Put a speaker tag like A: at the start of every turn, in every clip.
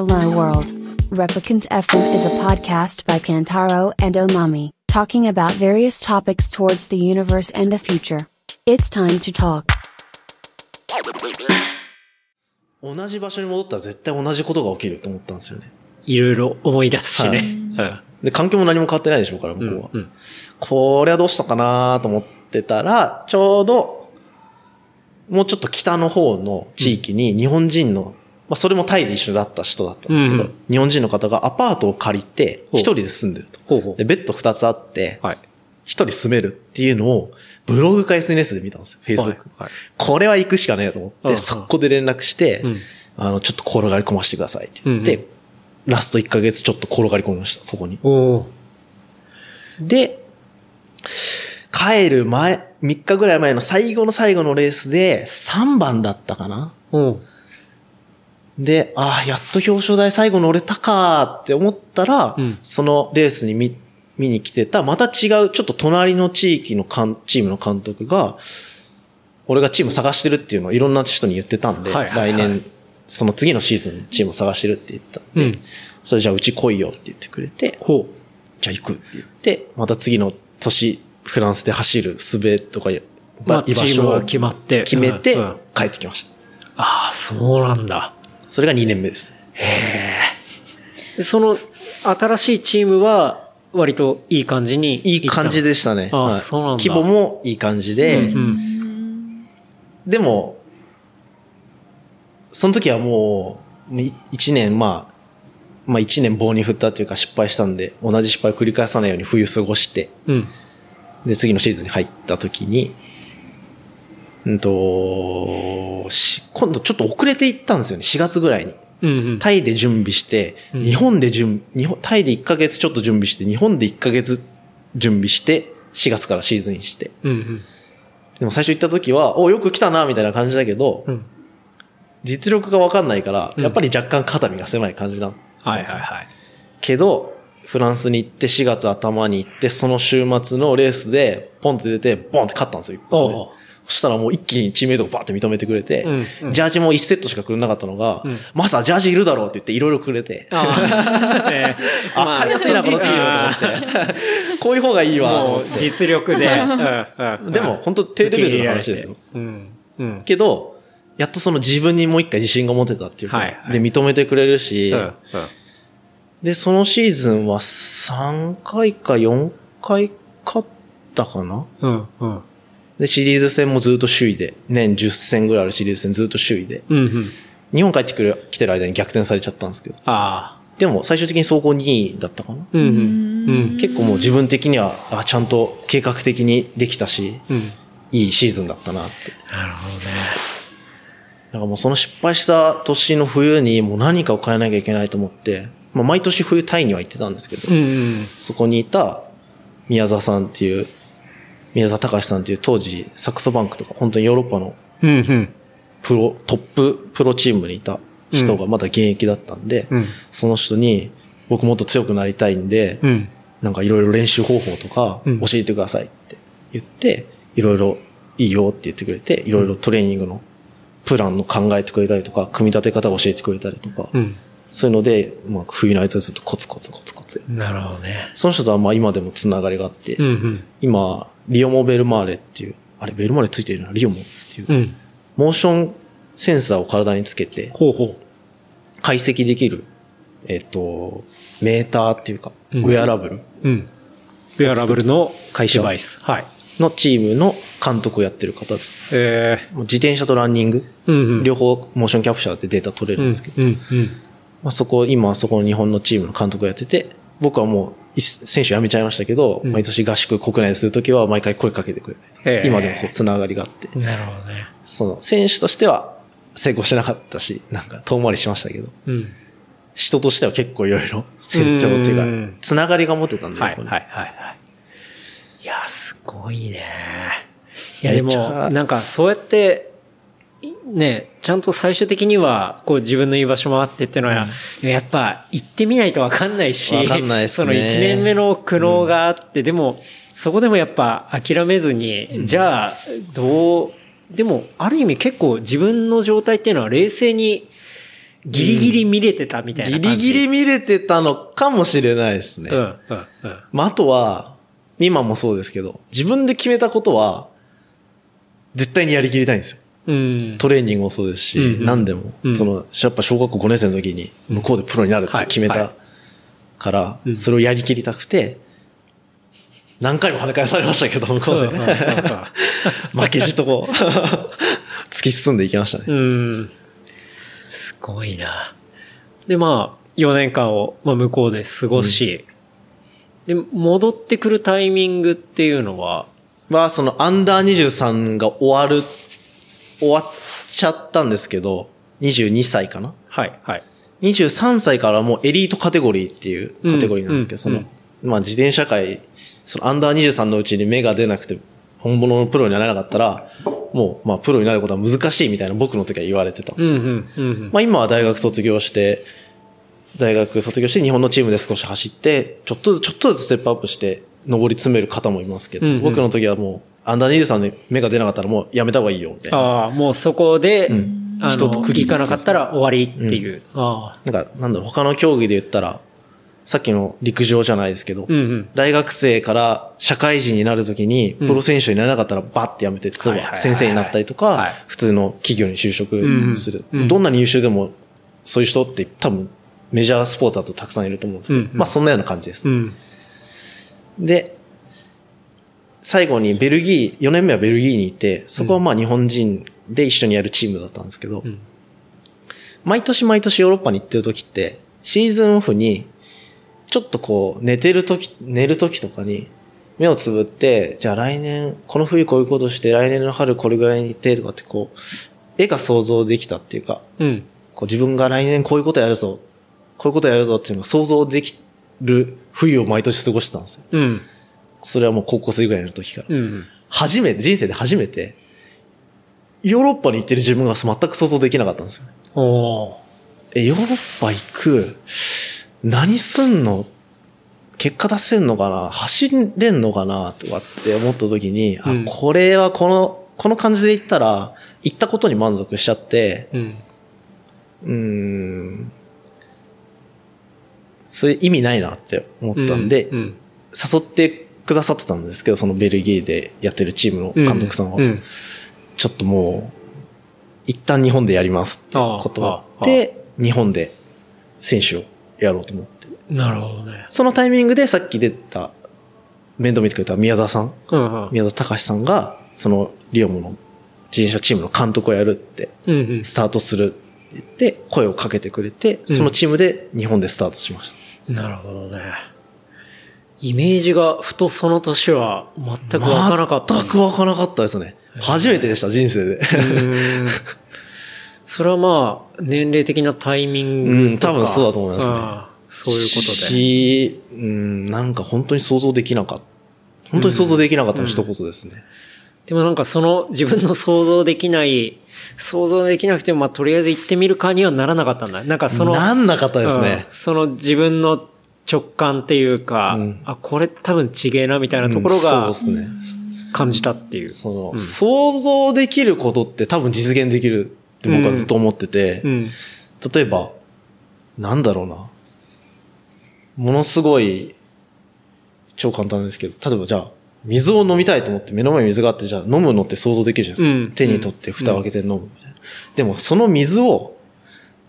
A: Hello World. Replicant FM is a podcast by Kantaro and Omami, talking about various topics towards the universe and the future. It's time to talk.
B: 同じ場所に戻ったら絶対同じことが起きると思ったんですよね。
C: いろいろ思い出すしね。
B: はいで、環境も何も変わってないでしょうから、向こうは。
C: うんうん
B: これはどうしたかなと思ってたら、ちょうど、もうちょっと北の方の地域に日本人の、まあそれもタイで一緒だった人だったんですけど、
C: うんうん。
B: 日本人の方がアパートを借りて、一人で住んでると。
C: ほうほう。
B: で、ベッド二つあって、
C: はい。
B: 一人住めるっていうのを、ブログか SNS で見たんですよ、Facebook。
C: はいはい。
B: これは行くしかねえと思って、
C: うんうん。
B: そこで連絡して、
C: うん。
B: あの、ちょっと転がり込ませてくださいって言って、
C: うん
B: ラスト1ヶ月ちょっと転がり込みました、そこに。で、帰る前、3日ぐらい前の最後の最後のレースで、3番だったかな
C: おー
B: で、ああ、やっと表彰台最後乗れたかって思ったら、
C: うん
B: そのレースに見、見に来てた、また違う、ちょっと隣の地域のかんチームの監督が、俺がチーム探してるっていうのをいろんな人に言ってたんで、
C: はいはいはい
B: 来年、その次のシーズンのチームを探してるって言ったんで、
C: うん
B: それじゃあうち来いよって言ってくれて、
C: ほ
B: じゃあ行くって言って、また次の年、フランスで走るすべとか、
C: う。まあ、
B: 居場所を
C: 決まって。
B: 決めて
C: うんうん
B: 帰ってきました。
C: ああ、そうなんだ。
B: それが2年目です。
C: でその、新しいチームは、割といい感じに。
B: いい感じでしたね。
C: あ
B: はい
C: そうなんだ
B: 規模もいい感じで、
C: うんうん。
B: でも、その時はもう、ね一年、まあ、まあ一年棒に振ったというか失敗したんで、同じ失敗を繰り返さないように冬過ごして、
C: うん。
B: で、次のシーズンに入った時に、うんと、し今度ちょっと遅れていったんですよね、4月ぐらいに。
C: うんうん。
B: タイで準備して、
C: うん
B: 日本で準日本、タイで1ヶ月ちょっと準備して、日本で1ヶ月準備して、4月からシーズンにして。
C: うんうん。
B: でも最初行った時は、お、よく来たな、みたいな感じだけど、
C: うん。
B: 実力がわかんないから、
C: うん
B: やっぱり若干肩身が狭い感じな。
C: はいはいはい。
B: けど、フランスに行って4月頭に行って、その週末のレースで、ポンって出て、ボンって勝ったんですよ、一発でそしたらもう一気にチームメイトがバーって認めてくれて、
C: うんうん
B: ジャージも1セットしかくれなかったのが、
C: うん
B: マスタージャージいるだろうって言っていろいろくれて、
C: あ あ、えー
B: あ、借りやすいな、このチームと思って。こういう方がいいわ。
C: 実力で。うんうん
B: でも、本当低レベルの話ですよ。
C: うん。うん。
B: けど、やっとその自分にもう一回自信が持てたっていうか、
C: はいはい
B: で、認めてくれるし、
C: うん。
B: で、そのシーズンは3回か4回勝ったかな？
C: うん。うん。
B: で、シリーズ戦もずっと首位で、年10戦ぐらいあるシリーズ戦ずっと首位で、
C: うん。うん。
B: 日本帰ってくる、来てる間に逆転されちゃったんですけど、
C: ああ。
B: でも最終的に総合2位だったかな
C: うん。うん。
B: 結構もう自分的には、あ、ちゃんと計画的にできたし、
C: うん。
B: いいシーズンだったなって。
C: なるほどね。
B: だからもうその失敗した年の冬にもう何かを変えなきゃいけないと思って、まあ毎年冬タイには行ってたんですけど、
C: うん。うん。
B: そこにいた宮沢さんっていう、宮沢隆さんっていう当時サクソバンクとか本当にヨーロッパの
C: うん。うん。
B: プロ、トッププロチームにいた人がまだ現役だったんで、
C: うん
B: その人に僕もっと強くなりたいんで、
C: うん。
B: なんかいろいろ練習方法とか
C: うん
B: 教えてくださいって言って、いろいろいいよって言ってくれて、いろいろトレーニングのプランの考えてくれたりとか、組み立て方を教えてくれたりとか、
C: うん。
B: そういうので、まあ冬の間ずっとコツコツコツコツ。
C: なるほどね。
B: その人とはまあ今でもつながりがあって、
C: うん。うん。
B: 今、リオモベルマーレっていう、あれベルマーレついてるな、リオモっていう、
C: うん。
B: モーションセンサーを体につけて
C: ほうほ
B: 解析できる、えっ、と、メーターっていうか、
C: うん
B: ウェアラブル
C: う。うん。ウェアラブルの
B: 会社
C: デバイス。はい。
B: のチームの監督をやってる方で
C: え
B: もう自転車とランニング、
C: え。うんうん。
B: 両方モーションキャプチャーでデータ取れるんですけど、
C: うん。うん。
B: まあ、そこ、今そこの日本のチームの監督をやってて、僕はもうい選手辞めちゃいましたけど、
C: うん
B: 毎年合宿国内でするときは毎回声かけてくれたりとか
C: へえ
B: 今でもそうつながりがあって、
C: なるほどね。
B: その選手としては成功してなかったし、なんか遠回りしましたけど、
C: うん。
B: 人としては結構いろいろ成長っていうか
C: うん、
B: つながりが持てたんで、
C: はい、はい、はい、はい。いや、すごいね。いや、でも、
B: ゃ
C: なんかそうやって、いね、ちゃんと最終的には、こう自分の居場所もあってっていうのは、やっぱ行ってみないとわかんないし、
B: いね
C: その1年目の苦悩があって、でも、そこでもやっぱ諦めずに、じゃあ、どう、でも、ある意味結構自分の状態っていうのは冷静にギリギリ見れてたみたいな
B: ギ
C: 感じ。
B: リギリ見れてたのかもしれないですね。
C: うん、うん、うん。
B: まあ、あとは、今もそうですけど、自分で決めたことは、絶対にやりきりたいんですよ。
C: うん。
B: トレーニングもそうですし、
C: うんうん
B: 何でも、
C: うん
B: その、やっぱ小学校5年生の時に、向こうでプロになるって決め
C: はいは
B: たから、
C: うん
B: それをやりきりたくて、何回も跳ね返されましたけど、向こうでね。負けじとこう、突き進んでいきましたね。
C: うん。すごいな。で、まあ、4年間を、まあ、向こうで過ごし、で、戻ってくるタイミングっていうのは、
B: は、その、アンダー23が終わる、終わっちゃったんですけど、22歳かな？
C: はい、はい。
B: 23歳からもうエリートカテゴリーっていうカテゴリーなんですけど、
C: うん
B: その、まあ自転車界、そのアンダー23のうちに芽が出なくて、本物のプロになれなかったら、もう、まあプロになることは難しいみたいな僕の時は言われてたんですよ。
C: うん、うん、うん。
B: まあ今は大学卒業して、大学卒業して日本のチームで少し走って、ちょっとずつ、ちょっとずつステップアップして、上り詰める方もいますけど、
C: うんうん
B: 僕の時はもう、アンダー23で芽が出なかったらもうやめた方がいいよ、みたいな。
C: ああ、もうそこで、
B: ん
C: あの、行かなかったら終わりっていう。ああ。
B: なんか、なんだろう、他の競技で言ったら、さっきの陸上じゃないですけど、
C: うんうん。
B: 大学生から社会人になるときに、
C: うん
B: プロ選手になれなかったらバッてやめて、例えば先生になったりと
C: はい
B: か、普通の企業に就職する
C: うんうん。
B: どんなに優秀でも、そういう人って多分、メジャースポーツだとたくさんいると思うんですけど
C: うんう、ん
B: まあそんなような感じです
C: う。ん。
B: で、最後にベルギー、4年目はベルギーにいて、そこはまあ日本人で一緒にやるチームだったんですけど
C: ん、
B: 毎年毎年ヨーロッパに行ってる時って、シーズンオフに、ちょっとこう、寝てる時、寝る時とかに、目をつぶって、じゃあ来年、この冬こういうことして、来年の春これぐらいに行って、とかってこう、絵が想像できたっていうか、
C: うん。
B: こう自分が来年こういうことやるぞ、こういうことやるぞっていうのが想像できる冬を毎年過ごしてたんですよ。
C: うん。
B: それはもう高校生ぐらいの時から。
C: うん。
B: 初めて、人生で初めて、ヨーロッパに行ってる自分が全く想像できなかったんですよ。
C: おー
B: え、ヨーロッパ行く、何すんの？結果出せんのかな？走れんのかな？とかって思った時に、あ
C: うん、
B: これはこの、この感じで行ったら、行ったことに満足しちゃって、
C: うん。
B: うーん、それ意味ないなって思ったんで、
C: うん。
B: 誘ってくださってたんですけど、そのベルギーでやってるチームの
C: うん
B: 監督さんは。
C: うん。
B: ちょっともう、一旦日本でやりますって断って、日本で選手をやろうと思って。
C: なるほどね。
B: そのタイミングでさっき出た、面倒見てくれた宮沢さん、
C: うん。うん。
B: 宮沢隆さんが、そのリオモの自転車チームの監督をやるって、
C: うん。
B: スタートするって言って、声をかけてくれて、そのチームで日本でスタートしました。
C: なるほどね。イメージが、ふとその年は全く湧かなかった。
B: 全く湧かなかったですね。初めてでした、人生で。
C: うんそれはまあ、年齢的なタイミング
B: うん多分そうだと思いますね
C: そういうことで。
B: し、うん、なんか本当に想像できなかった。本当に想像できなかったの一言ですね。
C: でもなんかその自分の想像できない、想像できなくてもまあとりあえず行ってみるかにはならなかったんだ。なんかその、
B: なんなかったですね
C: うん。その自分の直感っていうか、
B: うん
C: あ、これ多分ちげえなみたいなところ
B: うん
C: が
B: そうですね。
C: 感じたっていう。
B: その、
C: うん
B: 想像できることって多分実現できるって僕はずっと思ってて、
C: うん。
B: 例えば、なんだろうな。ものすごい、超簡単ですけど、例えばじゃあ、水を飲みたいと思って目の前に水があって、じゃあ飲むのって想像できるじゃないですか。
C: うん
B: 手に取って蓋を開けて飲むみたいな。でもその水を、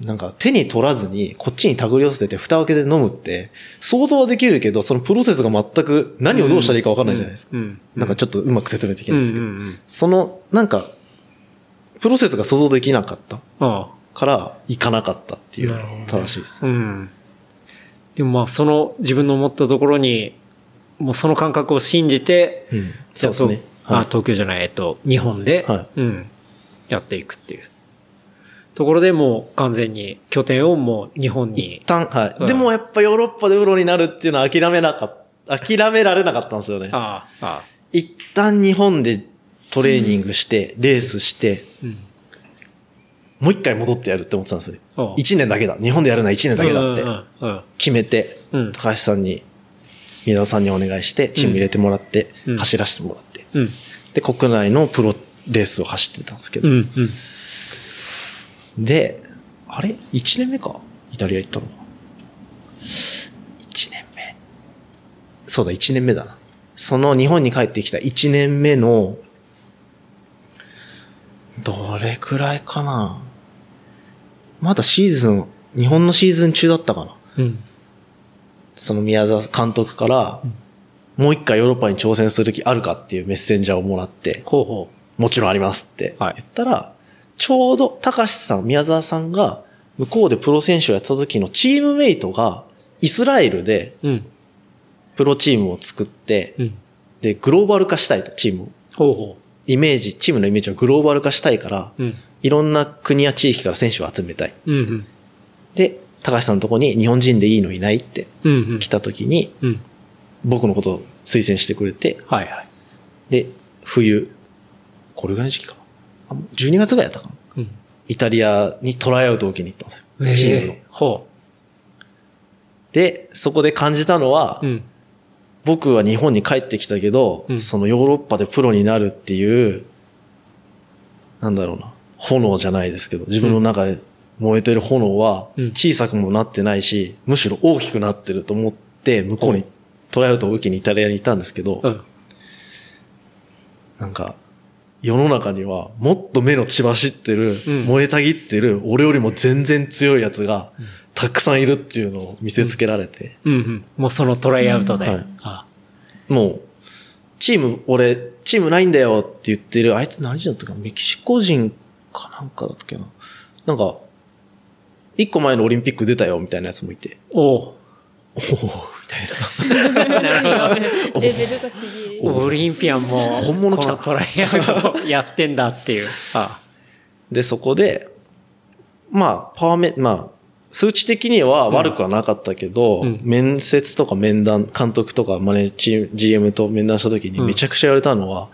B: なんか手に取らずにこっちに手繰り寄せて蓋を開けて飲むって、想像はできるけど、そのプロセスが全く何をどうしたらいいか分かんないじゃないですか。
C: うん。
B: なんかちょっとうまく説明でき
C: う
B: なんいですけど。その、なんか、プロセスが想像できなかった
C: あ
B: から、行かなかったっていうのが正しいです
C: あ。。うん。でもまあその自分の思ったところに、もうその感覚を信じて、
B: うん。そうですね。
C: あ、
B: はい。
C: 東京じゃない、えっと、日本で、
B: は
C: うん、やっていくっていう。ところでもう完全に拠点をもう日本に
B: 一。旦、はい。
C: うん
B: でもやっぱヨーロッパでプロになるっていうのは諦めなかった、諦められなかったんですよね。
C: ああ、ああ。
B: 一旦日本でトレーニングして、レースして、
C: うん。
B: もう一回戻ってやるって思ってたんですよ。一年だけだ。日本でやるのは一年だけだって
C: うんうんうん
B: 決めて、
C: うん
B: 高橋さんに、宮田さんにお願いして、チーム入れてもらって
C: うん、
B: 走らせてもらって。
C: うん。
B: で、国内のプロレースを走ってたんですけど、
C: うん。うん。
B: で、あれ ?1 年目か？イタリア行ったのか？1年目。そうだ、1年目だな。その日本に帰ってきた1年目の、どれくらいかな？まだシーズン、日本のシーズン中だったかな？
C: うん。
B: その宮沢監督から、もう一回ヨーロッパに挑戦する気あるかっていうメッセンジャーをもらって、
C: ほうほ
B: もちろんありますって言
C: はい
B: ったら、ちょうど高橋さん、宮沢さんが向こうでプロ選手をやってた時のチームメイトがイスラエルで
C: う。うん。
B: プロチームを作って、
C: うん。
B: で、グローバル化したいと、チームを。
C: ほうほ
B: イメージ、チームのイメージをグローバル化したいから、
C: う。うん。
B: いろんな国や地域から選手を集めたい。
C: うんうん。
B: で、高橋さんのとこに日本人でいいのいないって
C: うんうん。
B: 来た時に、
C: うん。
B: 僕のことを推薦してくれて、
C: はいはい。
B: で、冬、これぐらいの時期かな。あ12月ぐらいだったかな。
C: うん。
B: イタリアにトライアウトを受けに行ったんですよ。チームの。
C: えーほ
B: で、そこで感じたのは、
C: う。うん。
B: 僕は日本に帰ってきたけど、
C: うん
B: そのヨーロッパでプロになるっていう、なんだろうな、炎じゃないですけど、自分の中で燃えてる炎は
C: うん
B: 小さくもなってないし、むしろ大きくなってると思って、向こうにトライアウトを受けにイタリアに行ったんですけど、
C: うん。
B: なんか、世の中にはもっと目の血走ってる、
C: うん。
B: 燃えたぎってる、俺よりも全然強いやつが、たくさんいるっていうのを見せつけられて、
C: うんうん。もうそのトライアウトで。
B: はい。
C: あ
B: もう、チーム、俺、チームないんだよって言ってる、あいつ何人だったかな？メキシコ人かなんかだったっけな？なんか、一個前のオリンピック出たよみたいなやつもいて、
C: おう。
B: おおみたいな。
C: なる
D: レベルがちぎ
C: ほど。オリンピアンも、
B: 本物来た
C: トライアウトやってんだっていう。あ
B: で、そこで、まあ、パワーメ、まあ、数値的には悪くはなかったけど、
C: うん
B: 面接とか面談、監督とかマネチーム、GM と面談した時にめちゃくちゃ言われたのは、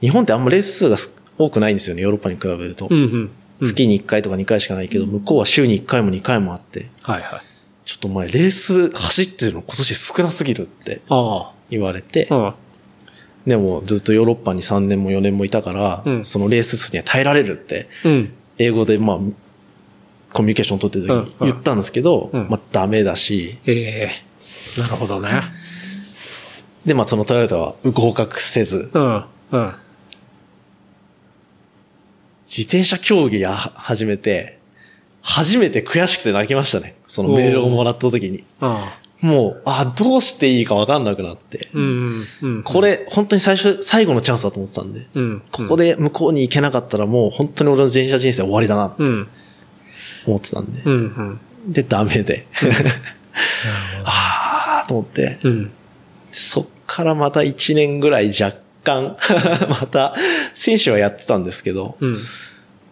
B: 日本ってあんまレース数がす多くないんですよね、ヨーロッパに比べると。
C: うんうん。うん
B: 月に1回とか2回しかないけど、向こうは週に1回も2回もあって、
C: はいはい。
B: ちょっとお前レース走ってるの今年少なすぎるって
C: あ
B: 言われて
C: あ。、うん。
B: でもずっとヨーロッパに3年も4年もいたから、
C: うん
B: そのレース数には耐えられるって、
C: うん。
B: 英語でまあ、コミュニケーション取ってる時に
C: うん
B: 言ったんですけど、
C: うん
B: まあダメだし、
C: ええなるほどね。
B: でまあそのトラウトは合格せず。自転車競技や始めて、初めて悔しくて泣きましたね。そのメールをもらった時に。
C: ああ。
B: もう、あ、どうしていいかわかんなくなって。
C: うん。うん。
B: これ、本当に最初、最後のチャンスだと思ってたんで、
C: うん。
B: ここで向こうに行けなかったらもう本当に俺の自転車人生終わりだなって
C: うん。
B: 思ってたんで。
C: うん。うん。
B: で、ダメで。あーと思って、
C: うん。
B: そっからまた1年ぐらい若干、また、選手はやってたんですけど、
C: うん。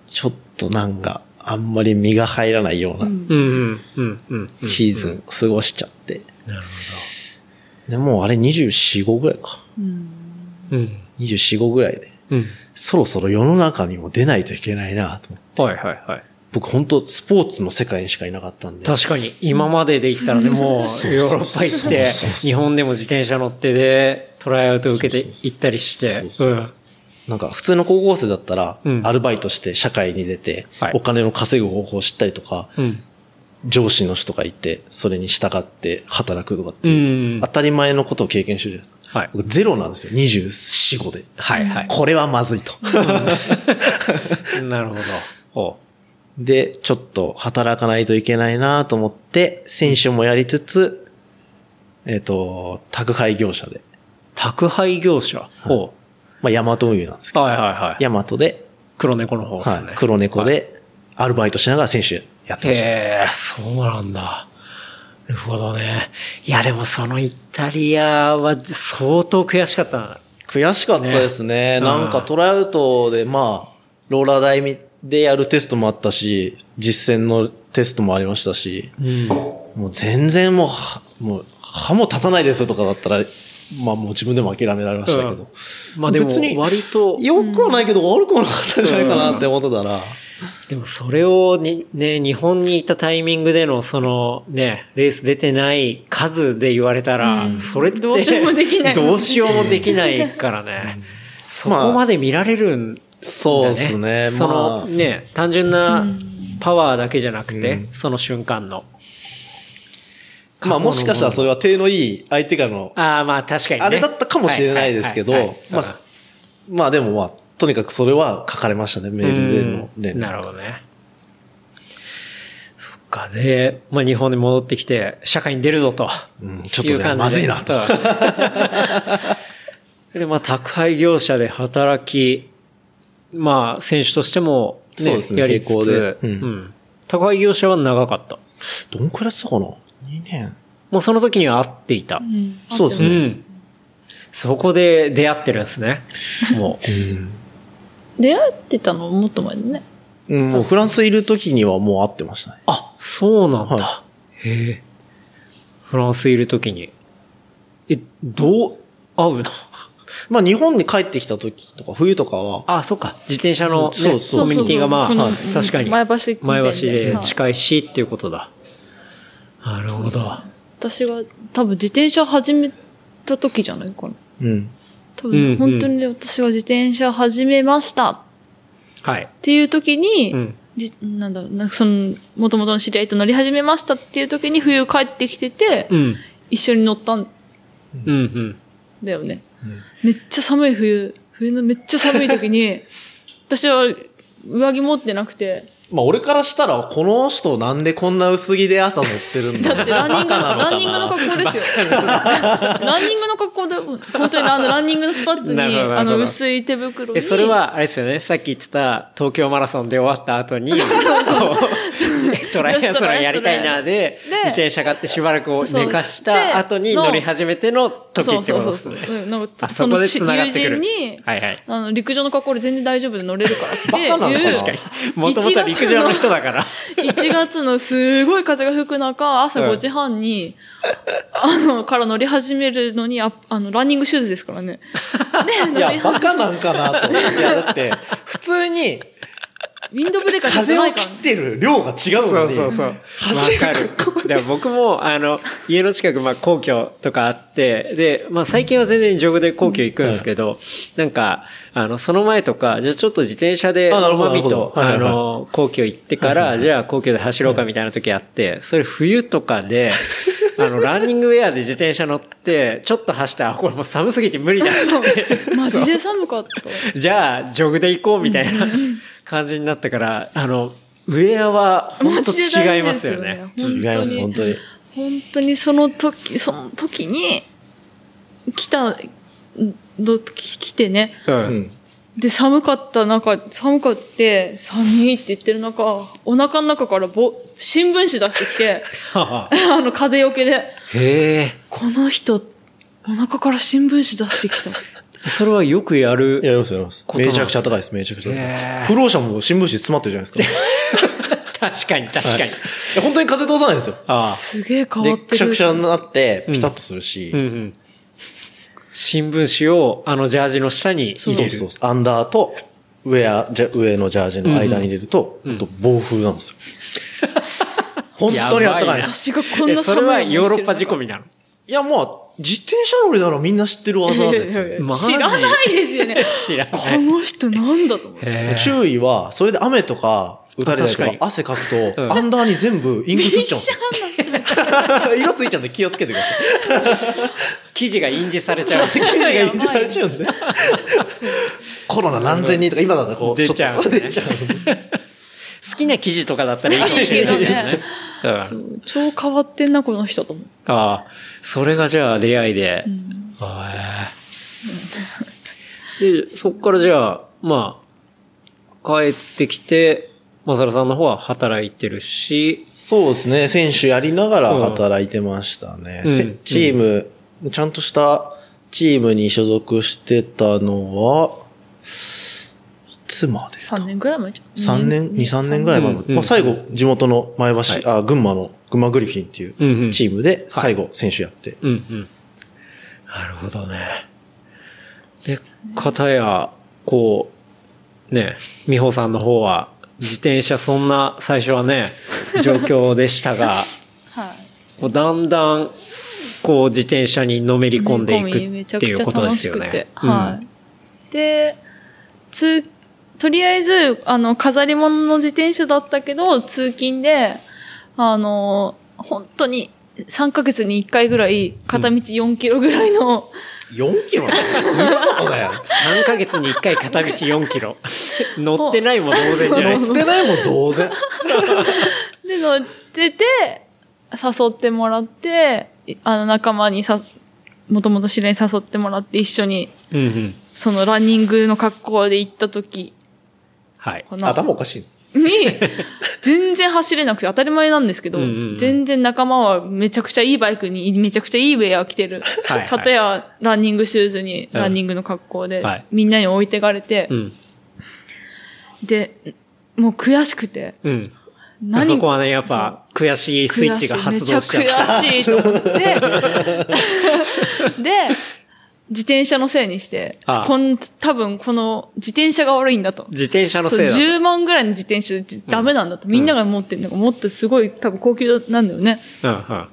B: ちょっとなんか、あんまり身が入らないような
C: うん。うん。うん。うん。
B: シーズン過ごしちゃって。
C: なる
B: でもうあれ24、5ぐらいか。
D: うん
C: ほど。うん。
B: 24、5ぐらいで。
C: うん。
B: そろそろ世の中にも出ないといけないなと思って。
C: はいはいはい。
B: 僕本当スポーツの世界にしかいなかったんで。
C: 確かに、今までで言ったらね、もう、ヨーロッパ行って日本でも自転車乗ってで、トライアウト受けて行ったりして、
B: そうそうそう
C: うん。
B: なんか普通の高校生だったら
C: うん、
B: アルバイトして社会に出て
C: はい、
B: お金の稼ぐ方法を知ったりとか、
C: うん。
B: 上司の人がいて、それに従って働くとかって
C: う
B: いう、
C: ん
B: 当。たり前のことを経験してるじゃないですか。
C: はい。
B: 僕ゼロなんですよ。24、5で。
C: はいはい。
B: これはまずいと。
C: なるほど。お
B: で、ちょっと働かないといけないなと思って、選手もやりつつ、えっ、と、宅配業者で。
C: 宅配業者。お
B: まあ、ヤマト運輸なんですけど、
C: はいはいはい。
B: ヤマトで、
C: 黒猫の方ですね。
B: はい、黒猫で、アルバイトしながら選手やってました。
C: へえ、そうなんだ。なるほどね。いや、でもそのイタリアは相当悔しかったな。
B: 悔しかったですね。
C: ね
B: なんかトライアウトで、まあ、ローラー台でやるテストもあったし、実践のテストもありましたし、
C: うん。
B: もう全然もうは、もう、歯も立たないですとかだったら、まあもう自分でも諦められましたけど。
C: まあでも
B: 別に、
C: 割と、
B: 良くはないけど悪くもなかったんじゃないかなって思ってたら、
C: でもそれをに、ね、日本にいたタイミングでのそのね、レース出てない数で言われたら、
D: うん
C: それって
D: どうしようもできない
C: どうしようもできないからね。そこまで見られるんだね。
B: そうですね。
C: その
B: ま
C: ね、単純なパワーだけじゃなくて、
B: うん
C: その瞬間の。
B: まあもしかしたらそれは手のいい相手からの、
C: ああ、まあ確かにね。
B: あれだったかもしれないですけどまあ、まあでもまあ、とにかくそれは書かれましたね、メールでの連
C: うん
B: 絡。
C: なるほどね。そっか。で、まあ日本に戻ってきて、社会に出るぞと。
B: うんちょっとねまずいなと。
C: で、まあ宅配業者で働き、まあ選手としても、ね、
B: そうですね
C: やりつつ、
B: うん
C: うん宅配業者は長かった。
B: どんくらいやってたかな？?2 年。
C: もうその時には会っていた。
D: うん
C: う
B: そうですね。
C: ん。そこで出会ってるんですね。もう。
B: うん
D: 出会ってたのもっと前だね。
B: うん、もうフランスいる時にはもう会ってましたね。
C: あ、そうなんだ。
B: は
C: へえ。フランスいるときに。え、どう会うの？
B: まあ日本に帰ってきた時とか冬とかは、
C: あ、そっか。自転車の、ね、
B: そうそう
C: コミュニティがまあ、確かに。
D: 前橋
C: 前橋で
D: はい
C: 近いしっていうことだ。なるほど。
D: 私が多分自転車始めた時じゃないかな。
B: うん。
D: 多
C: うんうん
D: 分本当に私が自転車始めましたっ
C: はい。
D: ていう時に、
C: うん。
D: じなんだろうな、その、元々の知り合いと乗り始めましたっていう時に冬帰ってきてて、
C: うん。
D: 一緒に乗ったん
C: うん。うん。
D: だよね。めっちゃ寒い冬、冬のめっちゃ寒い時に、私は上着持ってなくて、
B: まあ俺からしたら、この人なんでこんな薄着で朝乗ってるんだ
D: だってランニング、ランニングの格好ですよ。ランニングの格好で、本当にあのランニングのスパッツに、あの薄い手袋に。
C: え、それは、あれですよね。さっき言ってた東京マラソンで終わった後に、トライアスロンやりたいなで、
D: で
C: 自転車買ってしばらく寝かした後に乗り始めての時
D: そう
C: ってことですね
D: そうそうそう。。うんなんか
C: あ、そこで繋がってくる。
D: 友人に、
C: はいはい。
D: あの、陸上の格好で全然大丈夫で乗れるからっていう。
B: バカなのかな
C: 確かに。もともと陸上の人だから。
D: 1月のすごい風が吹く中、朝
C: うん
D: 5時半に、あの、から乗り始めるのに、ああの、ランニングシューズですからね。で、
B: いやバカなんかなと。いや、だって、普通に
D: ウィンドブレーカー
B: 風を切ってる量が違う
C: そう
B: のに。
C: そうそう。わ
B: 走る
C: かる。でも僕も、あの、家の近く、まあ、皇居とかあって、で、まあ、最近は全然ジョグで皇居行くんですけど、なんか、あの、その前とか、じゃあちょっと自転車で、
B: あなるほど
C: マミと、
B: なるほどはい
C: あの、皇居行ってから、じゃあ皇居で走ろうかみたいな時あって、それ冬とかで、あの、ランニングウェアで自転車乗って、ちょっと走ったら、あこれもう寒すぎて無理だって。
D: マジで寒かった。
C: じゃあ、ジョグで行こうみたいな感じになったから、あの、ウェアは本当違いますよね。
B: 違います、本当に。
D: 本当にその時、その時に、来た、ど、来てね。
C: う。
B: うんん。
D: で、寒かった中、寒かって、寒いって言ってる中、お腹の中からぼ、新聞紙出してきて、あの、風よけで、
C: へえ。
D: この人、お腹から新聞紙出してきた。
C: それはよくやる。
B: やります、やります。めちゃくちゃ高いです、めちゃくちゃ高い。不老者も新聞紙詰まってるじゃないですか。い
C: 確かに確かに。
B: や本当に風通さないんですよ。
C: ああ。
D: すげえ変
B: で、
D: わってる。
B: くしゃくしゃになって、ピタッとするし。
C: うんうん。新聞紙をあのジャージの下に入れる。
B: そうそうそう。アンダーと、ウェア、じゃ上のジャージの間に入れると、ほんと暴風なんですよ。本当にあったかいです。
D: 私がこん
C: え
D: な寒い
C: それはヨーロッパ仕込
D: み
C: みなの？
B: いや、もう、自転車乗りならみんな知ってる技ですよ。
C: マ ジ
D: 知らないですよね。
C: 知ら
D: こ
C: ない。
D: の人なんだと思って。
B: 注意は、それで雨とか、打たれたりとか汗かくと、
C: うん
B: アンダーに全部インクつっ
D: びっ
B: ちゃ
D: し
B: うんで。色ついちゃうんで気をつけてください。
C: 記事が印字されちゃう。
B: 記事が印字されちゃうんで。コロナ何千人とか今だったらこう、
C: 出ちゃう
B: ちょっと出ちゃうんで。
C: 好きな記事とかだったらいいかもしれないですね。
D: 超変わってんな、この人と思って。
C: ああ、それがじゃあ出会いで。へえで、そっからじゃあ、まあ、帰ってきて、マサルさんの方は働いてるし、
B: そうですね。選手やりながら働いてましたね。せ
C: うん
B: チーム、ちゃんとしたチームに所属してたのは、妻ですか
D: 3年ぐらい前じゃん。
B: 3年、2、3年ぐらい前まあ最後、地元の前橋、
C: はい
B: あ、群馬の、群馬グリフィンってい
C: う
B: チームで最後選手やって。
C: うんうん。なるほどね。で、片や、こう、ね、美穂さんの方は、自転車そんな最初はね、状況でしたが、
D: はい。
C: だんだん、こう自転車にのめり込んでいくっていうことで
D: 楽
C: すよね。
D: はい。で、通とりあえず、あの、飾り物の自転車だったけど、通勤で、あの、本当に3ヶ月に1回ぐらい、片道4キロぐらいの、
B: 4キロ？すぐそこだよ。
C: 3ヶ月に1回片道4キロ。乗ってないも同然じゃない
B: 捨てないもん同然。
D: で乗ってて、誘ってもらって、いあの仲間にさ、もともと知り合いに誘ってもらって一緒に、
C: うんうん。
D: そのランニングの格好で行った時
C: はい。
B: 頭おかしい。
D: に、全然走れなくて当たり前なんですけど、
C: うんうんうん
D: 全然仲間はめちゃくちゃいいバイクに、めちゃくちゃいいウェア着てる。
C: はいはい
D: 方やランニングシューズに、
C: うん
D: ランニングの格好で、
C: はい
D: みんなに置いてかれて、
C: うん。
D: で、もう悔しくて、
C: うん。
D: 何？
C: そこはね、やっぱ、悔しいスイッチが発動しちゃった。
D: めちゃ悔しいと思って、で、自転車のせいにして、
C: ああ
D: こん多分この自転車が悪いんだと。
C: 自転車のせいだ。
D: 10万ぐらいの自転車ダメなんだと。みんなが持ってるのがもっとすごい多分高級なんだよね。
C: うんうん。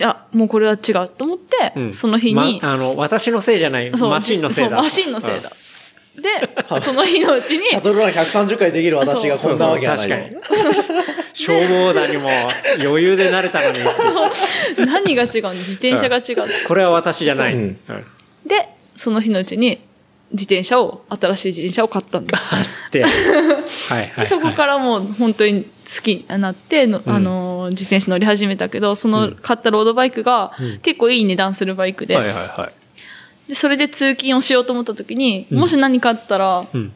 D: いや、もうこれは違うと思って、
C: うん
D: その日に、
C: まあの、私のせいじゃない、マシンのせいだ。
D: そうマシンのせいだ。で、その日のうちに、
B: シャトルラン130回できる私がこんなわけはない。
C: 消防団にも余裕で慣れたのに、
D: 何が違うの？自転車が違う。
C: これは私じゃない。
D: で、その日のうちに、自転車を、新しい自転車を買ったんだ。
C: で、はいはい、はい。
D: そこからもう本当に好きになっての、あのー、自転車乗り始めたけど、その買ったロードバイクが結構いい値段するバイクで、
C: はいはいはい。
D: でそれで通勤をしようと思った時に、もし何かあったら、
C: うん。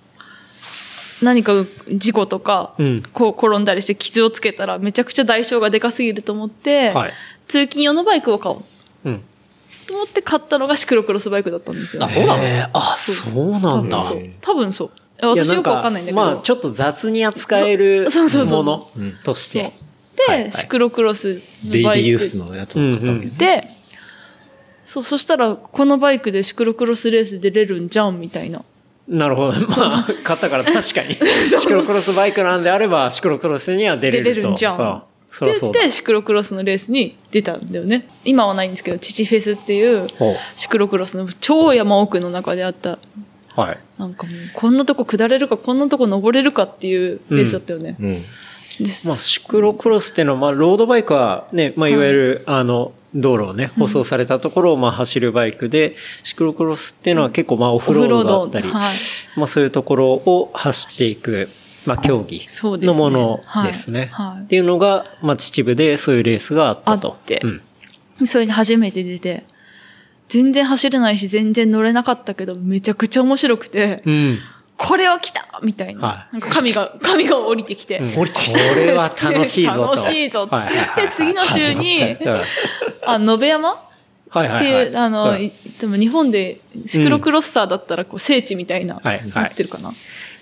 D: 何か事故とか、
C: うん。
D: こう転んだりして傷をつけたらめちゃくちゃ代償がでかすぎると思って、
C: はい。
D: 通勤用のバイクを買おう。
C: うん。
D: と思って買ったのがシクロクロスバイクだったんですよ。
B: あ、そうなの？
C: えーあ、そう。なんだ。
D: 多分そう。私よくわかんないんだけど。
C: まあ、ちょっと雑に扱える
D: そう。そうそう
C: ものとして。
D: で、
C: はい。はい。
D: シクロクロス
B: デイ
D: のバイク。
B: リーユースのやつを買ったわけ。
D: で、そう、そしたら、このバイクでシクロクロスレース出れるんじゃん、みたいな。
C: なるほど。まあ、買ったから確かに。シクロクロスバイクなんであれば、シクロクロスには出れると。
D: 出れるんじゃん
C: あそりゃそうだ。
D: で、シクロクロスのレースに出たんだよね。今はないんですけど、父フェスっていう、
C: ほ
D: シクロクロスの超山奥の中であった、
C: うはい。
D: なんかもう、こんなとこ下れるか、こんなとこ登れるかっていうレースだったよね。
B: うん。
D: です
C: まあ、シクロクロスっていうのは、まあ、ロードバイクはね、まあ、いわゆる、あの、道路をね、舗装されたところを、まあ、走るバイクで、シクロクロスっていうのは結構、まあ、オフロードだったり、
D: はい
C: まあ、そういうところを走っていく、まあ、競技
D: そうですね
C: のものですね。
D: はいはい
C: っていうのが、まあ、秩父でそういうレースがあったと。
D: あって
C: うん。
D: それに初めて出て、全然走れないし、全然乗れなかったけど、めちゃくちゃ面白くて、
C: うん。
D: これは来たみたいな。
C: はい
D: なんか神が、神が降りてきて。
C: これは楽しいぞと。
D: 楽しいぞって
C: はいはいはい
D: で、次の週に、あ、野辺山？
C: はいはい。
D: っていう、あの、
C: はい
D: いでも日本でシクロクロッサーだったら、こう、聖地みたいな、
C: はいはい
D: なってるかな。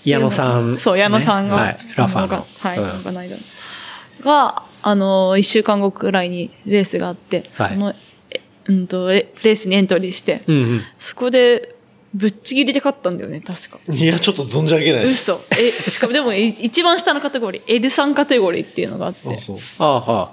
C: 矢野さん。
D: そう、矢野さんが、
C: はい。ラファーの。
D: がはい、
C: うん
D: オーガナイザーが、あの、一週間後くらいにレースがあって、その、えうんと、レレースにエントリーして、
C: うんうん。
D: そこで、ぶっちぎりで勝ったんだよね、確か。
B: いや、ちょっと存じ上げないです。
D: 嘘。え、しかもでも、い一番下のカテゴリー、L3 カテゴリーっていうのがあって
B: あ、、そう。
C: ああ、はあ。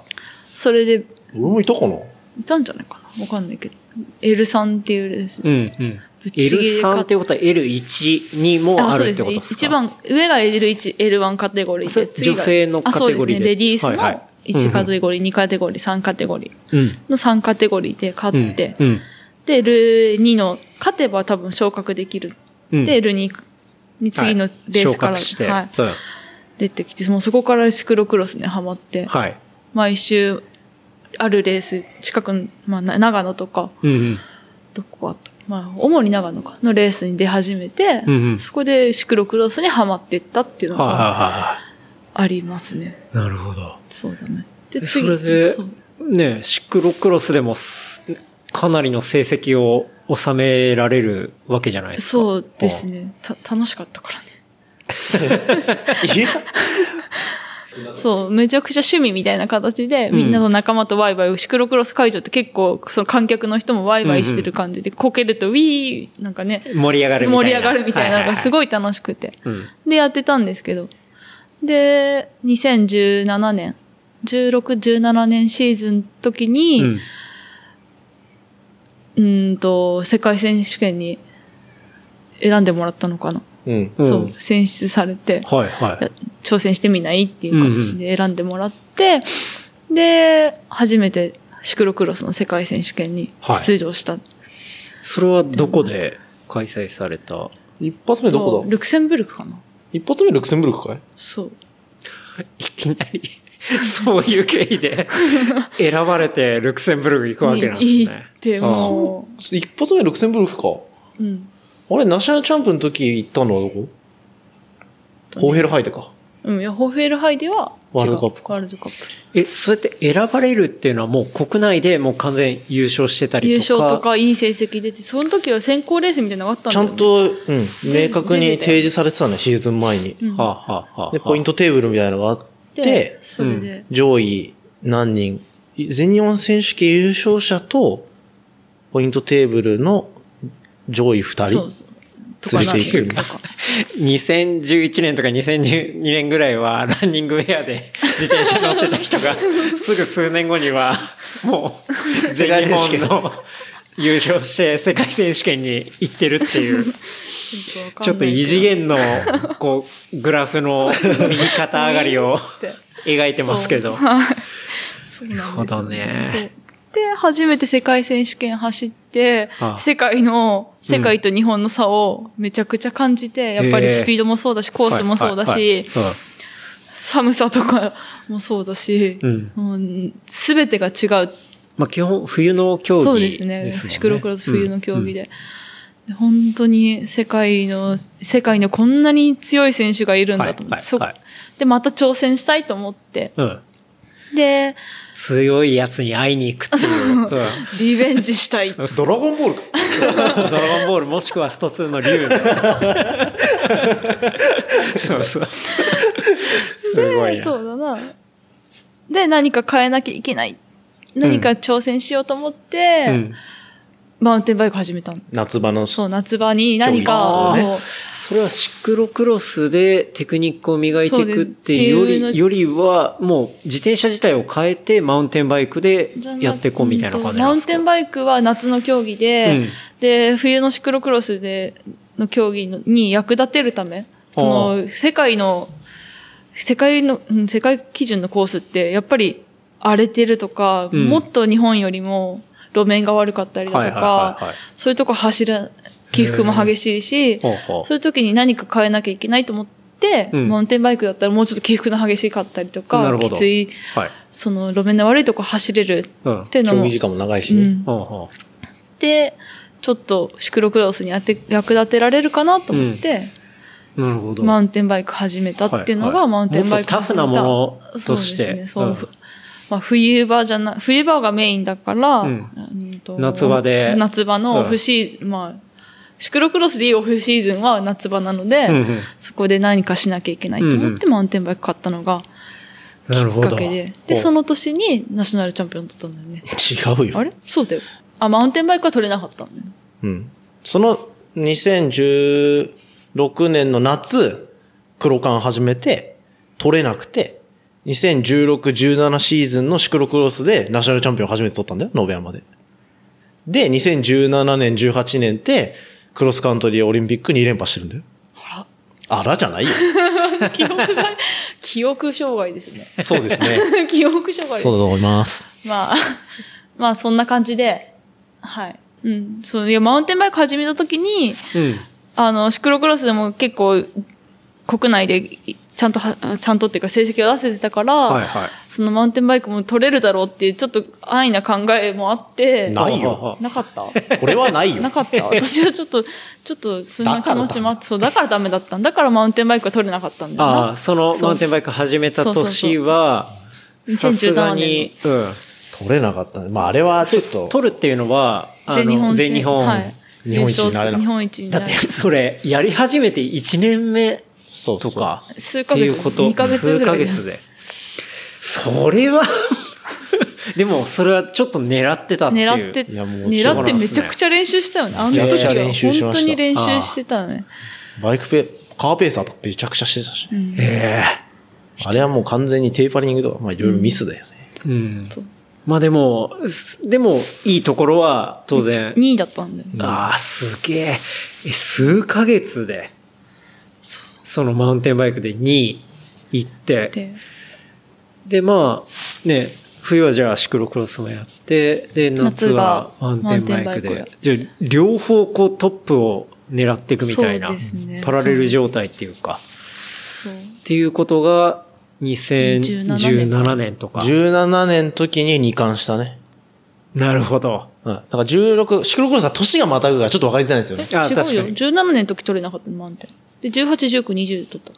D: それで、
B: 俺もいたかな？い
D: たんじゃないかな？わかんないけど。L3 っていうレース。
C: うんうん。
D: ぶっちぎりで
C: L3
D: 勝
C: ってことは L1 にもあるってことですか？
D: 一番、上が L1、L1 カテゴリー
C: それ
D: で、次が
C: 女性のカテゴリーで
D: あそうですね。レディースの
C: はいはい
D: 1カテゴリー、2カテゴリー、3カテゴリー
C: うん。
D: の3カテゴリーで勝って、
C: うん。うん
D: で、L2 の、勝てば多分昇格できる。
C: うん
D: で、L2 に次のレースから、
C: はい。
D: はい、
C: うん
D: 出てきて、もうそこからシクロクロスにハマって、
C: はい。
D: 毎週、あるレース、近くの、まあ、な長野とか、
C: うんうん。
D: どこかと、まあ、主に長野か、のレースに出始めて、
C: うんうん
D: そこでシクロクロスにハマっていったっていうのが
C: は
D: ありますね。
C: なるほど。
D: そうだね。で
C: それでね、シクロクロスでもすかなりの成績を収められるわけじゃないですか。
D: そうですね。た、楽しかったからね。
B: え
D: そう、めちゃくちゃ趣味みたいな形で、みんなの仲間とワイワイ、シクロクロス会場って結構、その観客の人もワイワイしてる感じで、こけるとウィーなんかね、
C: 盛り上がるみたいな。
D: 盛り上がるみたいなのがす
C: い。
D: ごい楽しくて。
C: うん。
D: で、やってたんですけど。で、2017年、16、17年シーズン時に、
C: うん。
D: うーんと、世界選手権に選んでもらったのかな？
B: うん。
C: うん
D: そう、選出されて、
C: はいはい。
D: 挑戦してみないっていう形で選んでもらって、で、初めてシクロクロスの世界選手権に出場した。
C: それはどこで開催された？
B: 一発目どこだ？
D: ルクセンブルクかな
B: 一発目ルクセンブルクかい？
D: そう。
C: いきなり、そういう経緯で 選ばれてルクセンブルク行くわけなん
D: に
C: ですね。
D: 行って、も
B: 一発目ルクセンブルクか。
D: う、うん。
B: あれ、ナショナルチャンプの時行ったの？はどこホーヘルハイデか。
D: うん、いや、ホーフェルハイでは、
B: ワールドカップか
D: ワールドカップ。
C: え、そうやって選ばれるっていうのはもう国内でもう完全優勝してたりとか？
D: 優勝とかいい成績出て、その時は選考レースみたいなのがあったん
B: ち
D: だよ、ね。
B: ゃんと、うん、明確に提示されてたね、シーズン前に。
D: うん
C: はあ、はあはあ、
B: で、ポイントテーブルみたいなのがあっ
D: それで、
B: 上位何人、全日本選手権優勝者と、ポイントテーブルの上位二人。
D: そうそう。とかな
B: 連れていく
D: とか。
C: 2011年とか2012年ぐらいは ランニングウェアで自転車乗ってた人が すぐ数年後にはもう全日本の優勝して世界選手権に行ってるっていうちょっと異次元のこうグラフの右肩上がりを 描いてますけど。
D: そう。なんですよ
C: なるほどね。
D: そう。で、初めて世界選手権走って
C: あ、
D: 世界の、世界と日本の差をめちゃくちゃ感じて、やっぱりスピードもそうだし、コースもそうだし、寒さとかもそうだし
C: うん、
D: すべてが違う。
C: まあ基本冬の競技
D: そう
C: で
D: ですすね。
C: ね。
D: シクロクロス冬の競技で。で本当に世界の、世界にこんなに強い選手がいるんだと思って、そ
C: はいはい
D: で、また挑戦したいと思って。
C: うん。
D: で、
C: 強いやつに会いに行くっていう。うん
D: リベンジしたい。
B: ドラゴンボールか。
C: ドラゴンボールもしくはスト2の竜の。そうそう。すごいな。
D: そうだな。で、何か変えなきゃいけない。何か挑戦しようと思って、
C: うん
D: マウンテンバイク始めたの。
B: 夏場の、
D: そう、夏場に何か
B: 競技
D: を、
C: それはシクロクロスでテクニックを磨いていくっていうより、よりは、もう自転車自体を変えてマウンテンバイクでやっていこうみたいな感じ
D: マウン
C: なんですか？
D: テンバイクは夏の競技で、
C: うん。
D: で、冬のシクロクロスで、の競技のに役立てるため、その、世界の、世界の、うん世界基準のコースって、やっぱり荒れてるとか、
C: うん。
D: もっと日本よりも路面が悪かったりだとか
C: はい、
D: そういうとこ走ら、起伏も激しいしそういう時に何か変えなきゃいけないと思って、
C: うん。
D: マウンテンバイクだったらもうちょっと起伏の激しかったりと
C: な
D: かきつい、
C: はい。
D: その路面の悪いとこ走れる
C: うん。
D: っていうのも、
B: 時間も長いしね。
D: で、ちょっとシクロクロスにて役立てられるかなと思って、
C: うなるほど。
D: マウンテンバイク始めたっていうのが、マウンテンバイク
C: タフなものとして。
D: そうですね。そう
C: うん
D: まあ、冬場じゃな、冬場がメインだから、
C: うん夏場で
D: 夏場のオフシーズン、まあ、シクロクロスでいうオフシーズンは夏場なので、
C: うんうん
D: そこで何かしなきゃいけないと思って、マウンテンバイク買ったのが。きっかけで。で、その年にナショナルチャンピオン取ったんだよね。
B: 違うよ。
D: あれ？そうだよ。あ、マウンテンバイクは取れなかったんだよね。
B: うん。その2016年の夏、黒缶始めて、取れなくて、2016、17シーズンのシクロクロスでナショナルチャンピオン初めて取ったんだよ、ノベアまで。で、2017年、18年って、クロスカントリーオリンピック2連覇してるんだよ。
D: あ
B: あらじゃないよ。
D: ら、記憶が、記憶障害ですね。
B: そうですね。
D: 記憶障害
B: そうだと思います。
D: まあ、まあそんな感じで、はい。うん。そう、いや、マウンテンバイク始めた時に、
C: うん。
D: あの、シクロクロスでも結構、国内でちゃんとは、ちゃんとっていうか成績を出せてたから、
C: はいはい。
D: そのマウンテンバイクも取れるだろうっていう、ちょっと安易な考えもあって、
B: ないよ。
D: なかった
B: これはないよ
D: な。かった私はちょっと、ちょっと、そんな気持ちもあって、そう、だからダメだったんだからマウンテンバイクは取れなかったんだよな。
C: ああ、そのマウンテンバイク始めた年は、さすがに、うん。
B: 取れなかったね。まあ、あれはちょっと、
C: 取るっていうのは、あの
D: 全日本戦
C: 全日本。
D: はい、
B: 日本一になれなかった
D: 日本一になれ
C: だって、それ、やり始めて1年目
B: そう
C: とか、
D: 数ヶ月
C: っていうこと、
D: 2ヶ
C: 数ヶ月で。それは、でも、それはちょっと狙ってたっていう。
D: 狙って、
B: いやもう
D: 狙ってめちゃくちゃ練習したよね。あの時は本当に練習してたね。
B: バイクペ、カーペーサーとかめちゃくちゃしてたし。
C: え
B: あれはもう完全にテーパリングとか、まあいろいろミスだよね。
C: えうん
D: そう。
C: まあでも、すでも、いいところは、当然。
D: 2位だったんだよ。
C: ああ、すげえ。え、数ヶ月で。そのマウンテンバイクで2位行って、
D: で、
C: で、まあ、ね、冬はじゃあシクロクロスもやって、で、夏はマウンテンバイクで、じゃあ両方こうトップを狙っていくみたいな、
D: そうですね
C: パラレル状態っていうか。っていうことが2017年とか。
B: 17年の時に2冠したね。
C: なるほど。
B: うん。だから16、シクロクロスは年がまたぐからちょっと分かりづらいんですよね。
C: あ
D: 違うよ。
C: 確かに
D: 17年の時取れなかったの、マウンテン。で、18、19、20取った。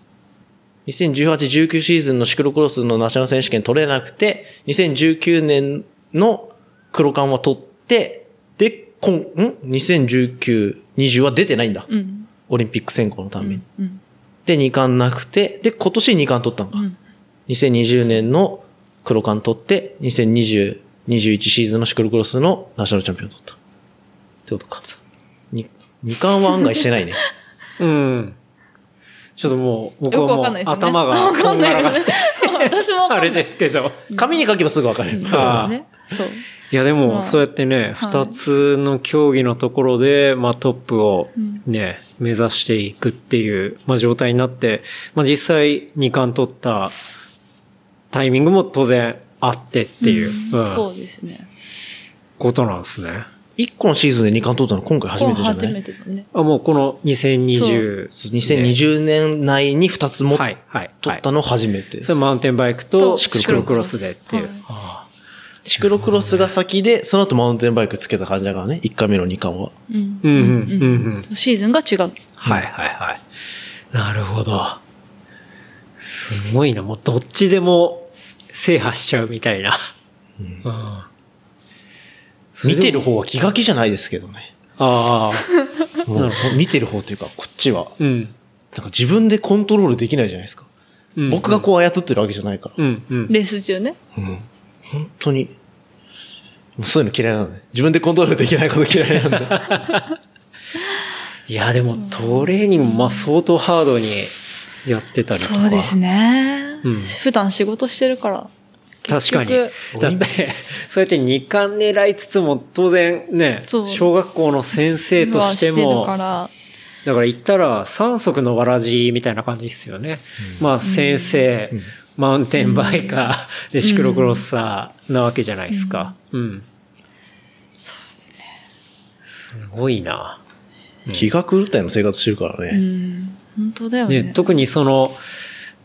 B: 2018、19シーズンのシクロクロスのナショナル選手権取れなくて、2019年の黒冠は取って、で、今、ん ?2019、20は出てないんだ。
D: うん。
B: オリンピック選考のために。
D: うん。
B: で、2冠なくて、で、今年2冠取ったのか。
D: うん
B: 2020年の黒冠取って、2020、21シーズンのシクロクロスのナショナルチャンピオン取った。ってことか。に二冠は案外してないね。
C: うん。ちょっともう、僕はもう。頭が
D: わかんないね。私も。
C: あれですけど。
B: 紙に書けばすぐわかる。
D: そうだね。そう。
C: いやでも、
D: まあ
C: そうやってね、
D: はい
C: 二、つの競技のところで、まあトップを
D: うん
C: ね、目指していくっていう、まあ状態になって、まあ実際二冠取ったタイミングも当然あってっていう、うん
D: んそうですね。
C: ことなんですね。
B: 1個のシーズンで2冠取ったの今回初めてじゃない？
D: 初めてだね。
C: あ、もうこの2020。
B: 2020年内に2つも
C: はい、はい。
B: 取ったの初めてです。
C: それマウンテンバイクと
D: と
C: シクロクロスでっていう。
D: はい
C: あ
B: シクロクロスが先で、その後マウンテンバイクつけた感じだからね？1回目の2冠は。
D: うん
C: あうんうんうんうん。
D: シーズンが違う。
C: はいはいはい。なるほど。すごいな。もうどっちでも制覇しちゃうみたいな。うん
B: 見てる方は気が気じゃないですけどね。
C: ああ。
B: もう見てる方というか、こっちは。
C: うん。
B: なんか自分でコントロールできないじゃないですか。
C: うん
B: 僕がこう操ってるわけじゃないから。
C: うんうん。
D: レース中ね。
B: うん。本当に。もうそういうの嫌いなのね。自分でコントロールできないこと嫌いなんだ。
C: いや、でもトレーニングもまあ相当ハードにやってたりとか。
D: そうですね
C: うん。
D: 普段仕事してるから。
C: 確かに
D: 結。
C: だって、そうやって二冠狙いつつも、当然ね、
D: そう
C: 小学校の先生としても、
D: から。
C: だから言ったら三足のわらじみたいな感じですよね。まあ先生、マウンテンバイカー、でシクロクロスターなわけじゃないですか。うん。そうですね。すごいな。
B: 気が狂ったような生活してるから
D: う
B: ね。
D: ん。本当だよ
C: ね、
D: ね。
C: 特にその、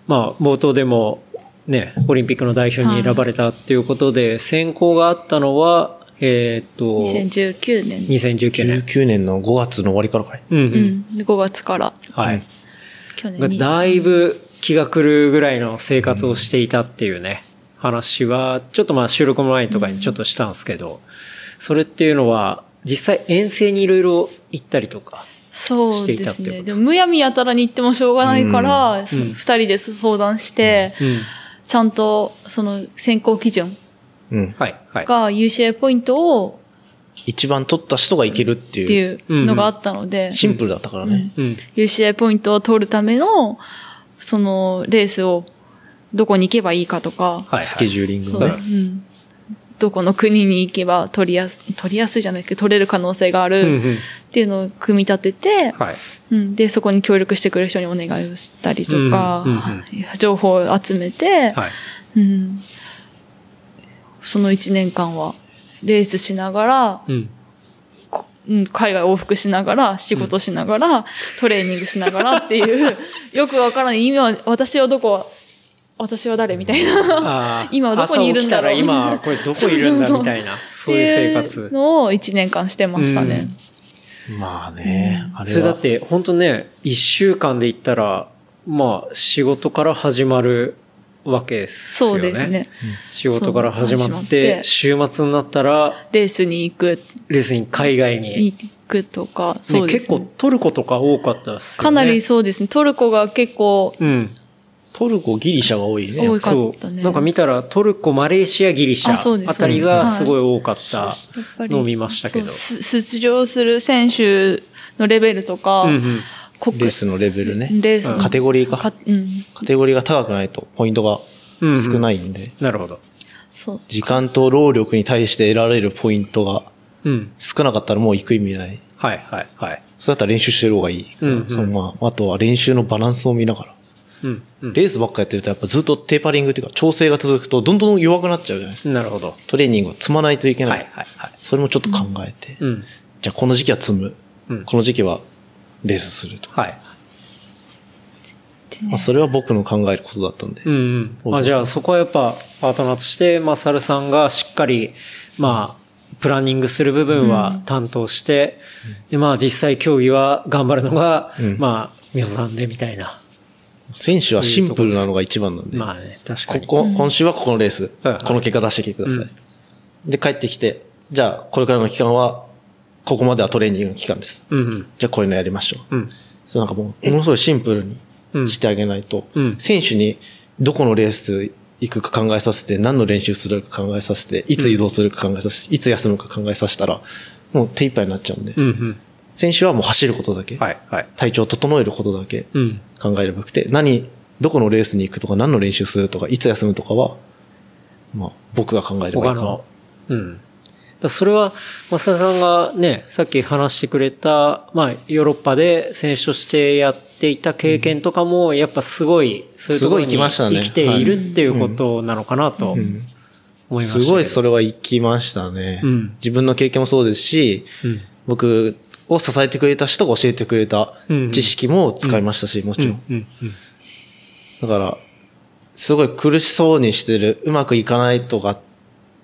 C: まあ冒頭でもね、オリンピックの代表に選ばれたっていうことで、選考があったのは、えーっと、
D: 2019年。
C: 2019年。
B: 19年の5月の終わりからかい？
C: うんう。
D: うんん。で5月から。
C: はい。
D: 去年
C: だいぶ気が狂うぐらいの生活をしていたっていうね、話は、ちょっとまあ収録前とかにちょっとしたんですけど、それっていうのは、実際遠征にいろいろ行ったりとか。
D: そう
C: してい
D: ですね。
C: たってこと？
D: でも、むやみやたらに行ってもしょうがないから、
C: ん
D: 二人で相談して、
C: うん。
D: ちゃんと、その選考基準
B: うん。
C: はい、はい。
D: が UCI ポイントを
B: 一番取った人がいけるって
D: って
B: いう。
D: いうのがあったので、
B: シンプルだったからね。
C: うん。
D: UCI ポイントを取るための、そのレースをどこに行けばいいかとか、
C: はい、
B: スケジューリングが
D: そうう。ん、どこの国に行けば取りやす、取りやすいじゃないけど、取れる可能性がある
C: ん。
D: っていうのを組み立てて、
C: はい。
D: うん、で、そこに協力してくれる人にお願いをしたりとか、
C: うんうんうん
D: 情報を集めて、
C: はい。
D: うん、その1年間はレースしながら、
C: うん。
D: こうん、海外往復しながら、仕事しながら、トレーニングしながらっていう、よくわからない、今、私はどこ、私は誰みたいな。今どこにいるんだろう
C: 朝起きたら今、これどこいるんだみたいな、そういう生活。
D: のを1年間してましたね。
B: まあね、あれは
C: それだっ。て、本当ね、一週間で言ったら、まあ、仕事から始まるわけですよね。
D: そうですね。
C: 仕事から始まっ、
D: ってて
C: 週末になったら、
D: レースに行く、
C: レースに海外に。
D: 行くとか、そ
C: ね
D: うです、ね
C: 結構トルコとか多かったですよね。
D: かなりそうですね。トルコが結構
C: うん。
B: トルコ、ギリシャが多いね。
D: 多か
C: そ
D: ったね。
C: う。なんか見たらトルコ、マレーシア、ギリシャあたりがすごい多かったのを見ましたけど。
D: 出場する選手のレベルとか、
C: うんうん
D: 国
B: レースのレベルね。
D: レースの
B: カテゴリーか。
D: かうん。
B: カテゴリーが高くないとポイントが少ないんで、
C: なるほど。
D: そう。
B: 時間と労力に対して得られるポイントが
C: うん。
B: 少なかったらもう行く意味ない。
C: はいはいはい。
B: それだったら練習してる方がいい。
C: うんうん
B: そのまあ、あとは練習のバランスを見ながら。
C: うん。うん。
B: レースばっかやってるとやっぱずっとテーパリングっていうか調整が続くとどんどん弱くなっちゃうじゃないですか。
C: なるほど。
B: トレーニングを積まないといけない。
C: はいはいはい。
B: それもちょっと考えて。
C: うん。
B: じゃあこの時期は積む。
C: うん
B: この時期はレースするとか。
C: はい。
B: まあ、それは僕の考えることだったんで。
C: うんうん。あじゃあそこはやっぱパートナーとして、まあ、サルさんがしっかり、まあ、プランニングする部分は担当して、で、まあ実際競技は頑張るのが、
B: うん
C: まあ、美穂さんでみたいな。
B: 選手はシンプルなのが一番なんで。
C: まあね、確かに。
B: ここ、今週はここのレース、この結果出してきてください。で、帰ってきて、じゃあ、これからの期間は、ここまではトレーニングの期間です。
C: うんうん。
B: じゃあ、こういうのやりましょう。
C: うん。
B: そうなんかもう、ものすごいシンプル
C: うん
B: にしてあげないと、
C: うん
B: 選手にどこのレース行くか考えさせて、何の練習するか考えさせて、いつ移動するか考えさせて、いつ休むか考えさせたら、もう手一杯になっちゃうんで、
C: うんうん。
B: 選手はもう走ることだけ、
C: はいはい。
B: 体調を整えることだけ
C: うん。
B: 考えればよくて、何、どこのレースに行くとか、何の練習するとか、いつ休むとかは、まあ、僕が考えればいいかな。
C: うん。だそれは、増田さんがね、さっき話してくれた、まあ、ヨーロッパで選手としてやっていた経験とかも、やっぱすごい、そういうところに
B: 生き
C: ているっていうことなのかなと思いましたけど。
B: すごいそれは生きましたね。
C: うん
B: 自分の経験もそうですし、
C: うん
B: 僕を支えてくれた人が教えてくれた
C: うん
B: 知識も使いましたし、もちろん。だから、すごい苦しそうにしてる、うまくいかないとか、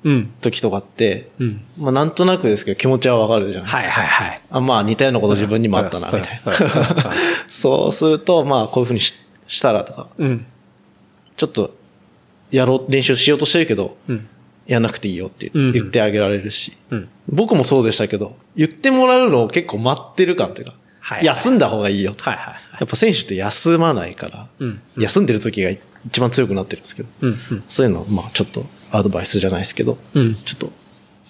C: うん。
B: 時とかって、
C: うん。
B: まあなんとなくですけど気持ちはわかるじゃないですか。
C: はいはいはい。
B: あまあ似たようなこと自分にもあったな、みたいな。そうすると、まあこういうふうにししたらとか、
C: うん。
B: ちょっと、やろう、練習しようとしてるけど、
C: うん。
B: やんなくていいよって
C: うん
B: 言ってあげられるし、
C: うん。
B: 僕もそうでしたけど、言ってもらうのを結構待ってる感というか、
C: はいはい
B: 休んだ方がいいよと。
C: はいはい
B: やっぱ選手って休まないから、
C: うん
B: 休んでる時が一番強くなってるんですけど、
C: うん。うん。
B: そういうのをまあちょっとアドバイスじゃないですけど、
C: うん。
B: ちょっと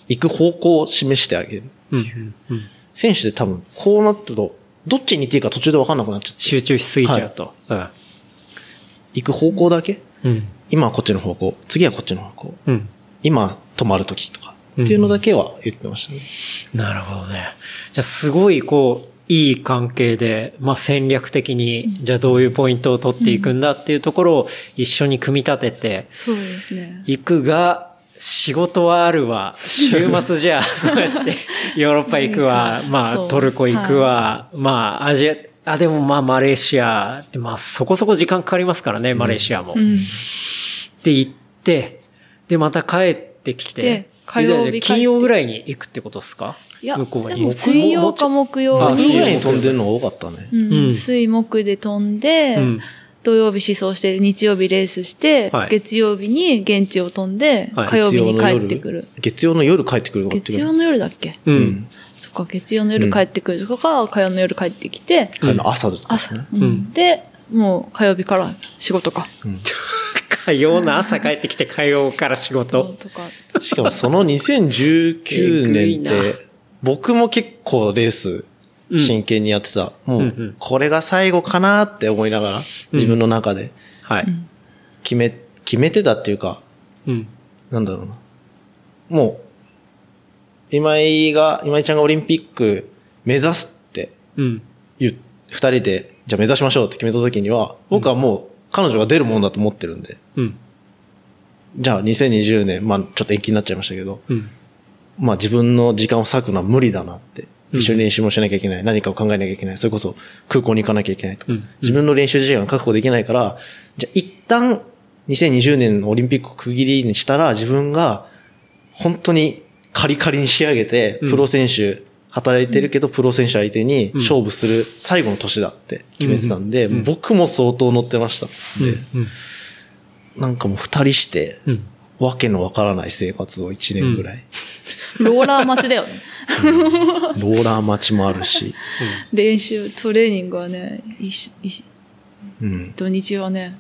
B: 行く方向を示してあげる。
C: うん。うん。うん。
B: 選手って多分こうなってると、どっちに行っていいか途中で分かんなくなっちゃって、
C: 集中しすぎちゃうと。
B: 行く方向だけ？
C: うん。
B: 今はこっちの方向、次はこっちの方向、
C: うん。
B: 今止まる時とか、っていうのだけは言ってましたね。
C: なるほどね。じゃあすごいこう、いい関係で、まあ戦略的に、じゃあどういうポイントを取っていくんだっていうところを一緒に組み立てて
D: そうですね。
C: いくが、仕事はあるわ。週末じゃあ、そうやってヨーロッパ行くわ。まあトルコ行くわ。まあアジア、あ、でもまあマレーシアって、まあそこそこ時間かかりますからね、マレーシアも。
D: うん。
C: で行って、でまた帰ってきて
D: で、火曜日
C: で金曜ぐらいに行くってことですか？
D: いや、
C: 向こうに
D: でも水曜か木曜
C: あ
D: に、
B: 水ぐらいに飛んでるのが多かったね。
D: うん
C: うん。
D: 水木で飛んで、
C: うん。
D: 土曜日思想して、日曜日レースして、
C: はい。
D: 月曜日に現地を飛んで、
C: はい。
D: 火曜日に帰ってくる。
B: 月曜の夜帰ってくる
D: 月曜の夜だっけ？
C: う。
B: うん。ん。
D: そっか、月曜の夜帰ってくる。とか、火曜の夜帰ってきて、
B: 帰るの朝です
D: 朝、
B: ね。
D: うん。
C: ん
D: で、もう火曜日から仕事か。
C: 火曜の朝帰ってきて火曜から仕事。
D: とか。
B: しかもその2019
C: えぐいな
B: 年って、僕も結構レース真剣にやってた。も
C: うんう、
B: うんこれが最後かなって思いながら、自分の中で
C: はい。
B: 決め、決めてたっていうか、
C: うん。
B: なんだろうな。もう、今井が、今井ちゃんがオリンピック目指すって
C: うん。
B: 二人で、じゃあ目指しましょうって決めた時には、僕はもう彼女が出るもんだと思ってるんで、
C: うん。
B: じゃあ2020年、まあちょっと延期になっちゃいましたけど、
C: うん。
B: まあ自分の時間を割くのは無理だなって。
C: うん
B: 一緒に練習もしなきゃいけない。何かを考えなきゃいけない。それこそ空港に行かなきゃいけないとか。
C: うん
B: 自分の練習時間確保できないから、じゃあ一旦2020年のオリンピックを区切りにしたら自分が本当にカリカリに仕上げて、
C: うん
B: プロ選手、働いてるけどプロ選手相手に勝負する最後の年だって決めてたんで、
C: うん
B: 僕も相当乗ってましたんで、
C: うん。
B: なんかもう二人して、
C: うん。
B: わけのわからない生活を一年ぐらい。
D: ローラー待ちだよね。
B: ローラー待ちもあるし、
D: 練習、トレーニングはね、一緒一緒
B: うん。
D: 土日はね、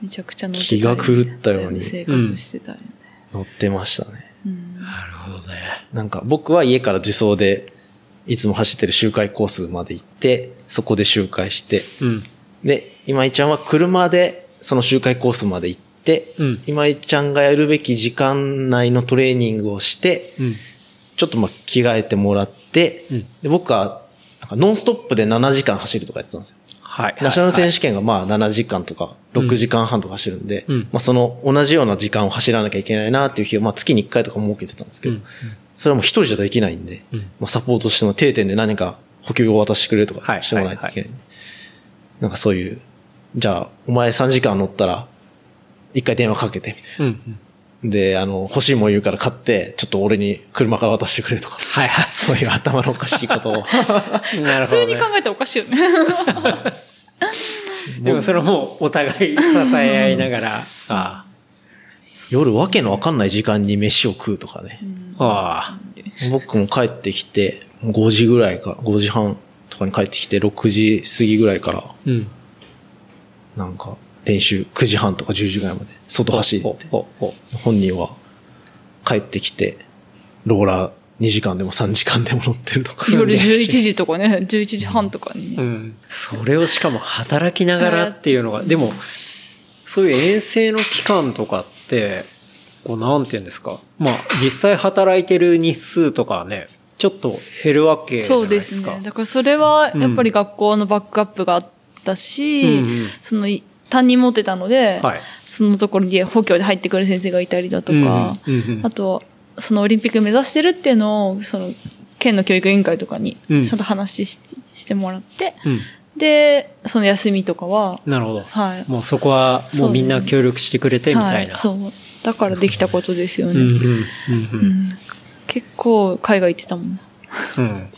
D: めちゃくちゃ乗ってたり
B: 気が狂ったように
D: 生活してたりね。
B: 乗ってましたね。
D: うん
C: なるほどね。
B: なんか僕は家から自走でいつも走ってる周回コースまで行って、そこで周回して、
C: うん。
B: で、今井ちゃんは車でその周回コースまで行って、
C: うん
B: 今井ちゃんがやるべき時間内のトレーニングをして、
C: うん。
B: ちょっとまあ着替えてもらって、
C: うん
B: で僕はなんかノンストップで7時間走るとかやってたんですよ。
C: はい。
B: ナショナル選
C: 手
B: 手権がまあ7時間とか6時間半とか走るんで、
C: うん。
B: まあその同じような時間を走らなきゃいけないなっていう日をまあ月に1回とか設けてたんですけど、
C: うん。
B: それはもう一人じゃできないんで、
C: うん。
B: まあサポートしても定点で何か補給を渡してくれると
C: はい。
B: かしてもらわないといけないんで、なんかそういう、じゃあお前3時間乗ったら一回電話かけてみたい
C: うんうん。
B: な。で、あの、欲しいもん言うから買って、ちょっと俺に車から渡してくれとか、
C: はいはい。
B: そういう頭のおかしいことを。
C: なる
D: 普通
C: ほど、ね。
D: に考えたらおかしいよね。
C: でもそれもお互い支え合いながら、あ
B: 夜わけのわかんない時間に飯を食うとかね。
C: あ。ああ。
B: 僕も帰ってきて、5時ぐらいか、5時半とかに帰ってきて、6時過ぎぐらいから、
C: うん。
B: なんか、練習9時半とか10時ぐらいまで、外走って本人は帰ってきて、ローラー2時間でも3時間でも乗ってるとか。
D: 夜11時とかね、11時半とかにね。
C: うん。それをしかも働きながらっていうのが、でも、そういう遠征の期間とかって、こうなんて言うんですか。まあ、実際働いてる日数とかはね、ちょっと減るわけじゃ
D: そう
C: ないでか。
D: ですすね。だからそれは、やっぱり学校のバックアップがあったし、
C: うんうん
D: その、担任持ってたので、
C: はい
D: そのところに補強で入ってくる先生がいたりだとか、
C: うんうんうん
D: あと、そのオリンピック目指してるっていうのを、その、県の教育委員会とかに、
C: うん
D: ちゃんと話ししてもらって、
C: うん。
D: で、その休みとかは、
C: なるほど。
D: はい。
C: もうそこはもうみんな協力してくれてみたいな。
D: はい、そう。だからできたことですよね。
C: うんうんうん
D: う
C: うん
D: ん結構海外行ってたもん。
C: うん。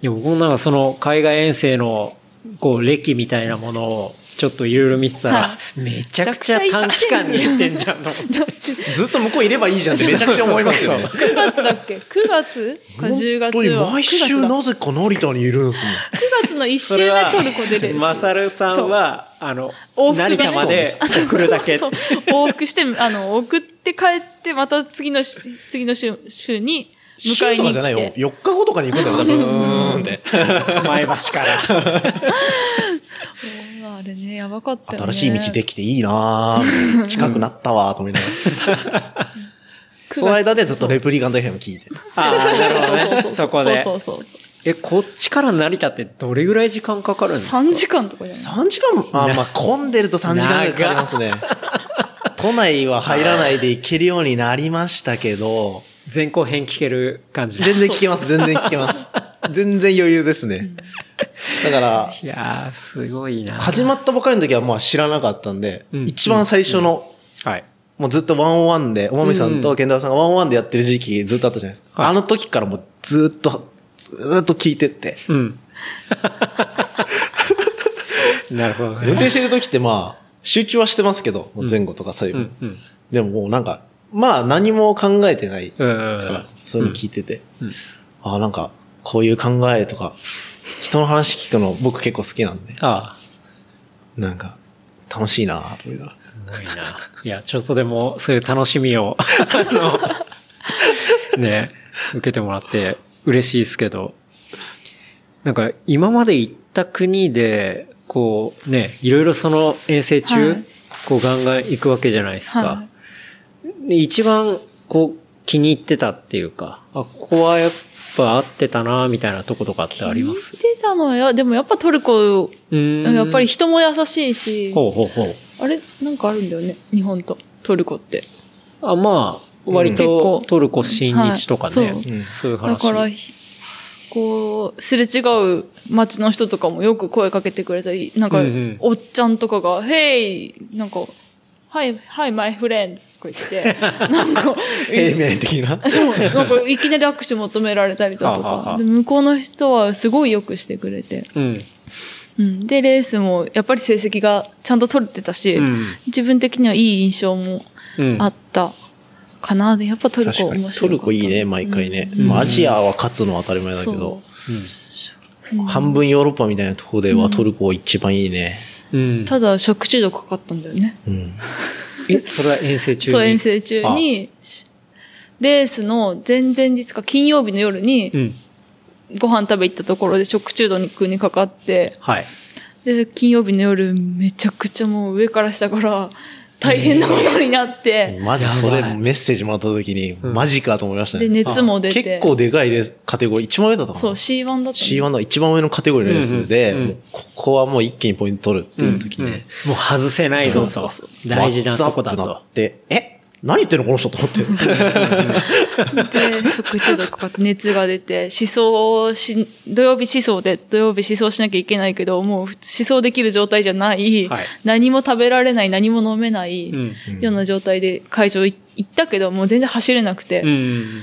C: いや、僕もなんかその海外遠征の、こう、歴みたいなものを、ちょっといろいろ見てたら、
D: は
C: めちゃくちゃ短期間に言ってんじゃんと思って。
B: ずっと向こういればいいじゃんって めちゃくちゃ思いますよね。
D: 9月だっけ ?9 月？か10月は？
B: 毎週
D: 9月だ
B: なぜか成田にいるんですもん。
D: 9月の1週目トルコでです。
C: マサルさんは、あの、
D: 往復が
C: 成田まで送るだけ。
D: そう。往復して、あの、送って帰って、また次のし、次の週、週に迎
B: 週
D: えに行って。
B: とかじゃないよ。4日後とかに行くんだよ、多分。うーんって。
C: 前橋から。
D: れね、やばかったよね。
B: 新しい道できていいなぁ。近くなったわ、と思いながら。その間でずっとレプリカント FM 聞いて。
C: ああ、なるほどね。
D: そう
C: そこで
D: そ。うそうそう。
C: え、こっちから成田ってどれぐらい時間かかるんですか
D: ？3時間とかじゃない
B: ？3時間、あ、まあ、混んでると3時間ぐらいかかりますね。都内は入らないで行けるようになりましたけど、
C: 前後編聞ける感じで。
B: 全然聞けます、全然聞けます。全然余裕ですね。だから、
C: いやー、すごいな。
B: 始まったばかりの時はまあ知らなかったんで、
C: うん
B: 一番最初の、
C: はい。
B: もうずっとワンオンワンで、おまみさんと健太郎さんがワンオンワンでやってる時期ずっとあったじゃないですか。
C: はい
B: あの時からもうずっと、ずっと聞いてって。
C: うん。なるほど
B: 運
C: ね。
B: 転してる時ってまあ、集中はしてますけど、前後とか最後。
C: うんうん。
B: でももうなんか、まあ何も考えてないから、そういうの聞いてて、
C: うん。
B: ああなんか、こういう考えとか、人の話聞くの僕結構好きなんで、
C: ああ、
B: なんか、楽しいなと思いな。
C: すごいな。いや、ちょっとでも、そういう楽しみを、あの、ね、受けてもらって嬉しいですけど、なんか、今まで行った国で、こう、ね、いろいろその遠征中、
D: はい。
C: こうガンガン行くわけじゃないですか。
D: は
C: で一番、こう、気に入ってたっていうか、あ、ここはやっぱ合ってたな、みたいなとことかってあります？
D: 聞いてたのよ。でもやっぱトルコ、やっぱり人も優しいし、
C: ほうほうほう。
D: あれ？なんかあるんだよね？日本とトルコって。
C: あ、まあ、割
D: 結
C: と
D: 構
C: トルコ親日とかね、
D: はいそう
B: うん
C: そういう話。
D: だから、ひこう、すれ違う街の人とかもよく声かけてくれたり、なんか
C: うんうん、
D: おっちゃんとかが、Hey! なんか、Hi, hi, my friend! とか言って、なんか、
B: 平面的な？
D: そう、なんかいきなり握手求められたりだと
C: はあはあ
D: か、で向こうの人はすごいよくしてくれて、
C: うん。
D: うん。で、レースもやっぱり成績がちゃんと取れてたし、
C: うん
D: 自分的にはいい印象も
C: うん。
D: あったかな。で、やっぱトルコ。面白い。
B: トルコいいね、毎回ね。
C: うん
B: まあアジアは勝つのは当たり前だけど、半分ヨーロッパみたいなところではトルコ一番いいね。
C: うん。
D: ただ食中毒かかったんだよね。
B: うん。
C: え、それは遠征中に？
D: そう、遠征中に、レースの前々日か金曜日の夜に
C: うん。
D: ご飯食べ行ったところで食中毒にかかって、
C: はい。
D: で、金曜日の夜めちゃくちゃもう上から下から大変なことになって、
B: マジそれメッセージもらった時に、マジかと思いました
D: で、
B: ね。
D: 熱も出て。
B: 結構でかいレースカテゴリー、一番上だったかな
D: そう、C1 だったの。
B: C1 の一番上のカテゴリーのレースで、
C: うんうん
B: もうここはもう一気にポイント取るっていう時で、
C: もう外せないぞと
D: そうそう。
C: 大事なとこだと
B: ワッなっ。て、え？何言ってんのこの人と思って。
D: で、食中毒かかって熱が出て、思想し、土曜日思想で、土曜日思想しなきゃいけないけど、もう思想できる状態じゃない、
C: はい
D: 何も食べられない、何も飲めない、
C: うん
D: ような状態で会場い行ったけど、もう全然走れなくて、
C: うん。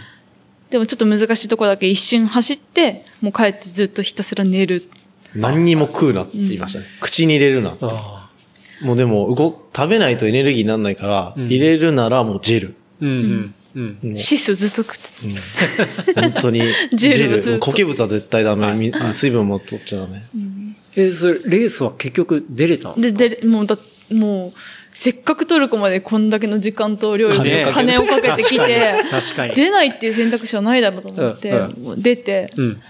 D: でもちょっと難しいとこだけ一瞬走って、もう帰ってずっとひたすら寝る。
B: 何にも食うなって言いましたね。口に入れるなって。
C: あ
B: もうでも、動、食べないとエネルギーにならないから、入れるならもうジェル。
C: ーうんうん。うん。
D: シスずっと食って
B: 本当に、
D: ジ
B: ジェル。
D: ェル
B: 固形物は絶対ダメ。み水分も取っちゃダメ。
C: え、それ、レースは結局出れたんで
D: で、で、もうだ、もう、せっかくトルコまでこんだけの時間と量
B: 金
C: をかけ
D: 金をかけてきて、
C: 確かに。
D: 出ないっていう選択肢はないだろうと思って、出て、
C: うん。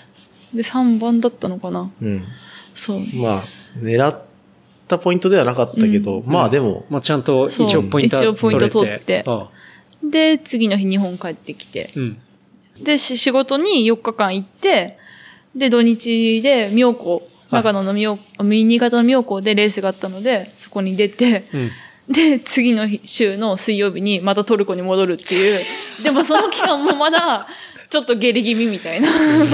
D: で、3番だったのかな。
B: うん。
D: そう。
B: まあ、狙ったポイントではなかったけど、まあでも、
C: まあちゃんと一応ポイントは
D: 一応ポイント取って
C: あ
D: で、次の日日本帰ってきて、
C: うん。
D: で、し仕事に4日間行って、で、土日で妙高、長野の妙、新潟の妙高でレースがあったので、そこに出て、
C: うん。
D: で、次の日週の水曜日にまたトルコに戻るっていう。でもその期間もまだ、ちょっと下痢気味みたいな。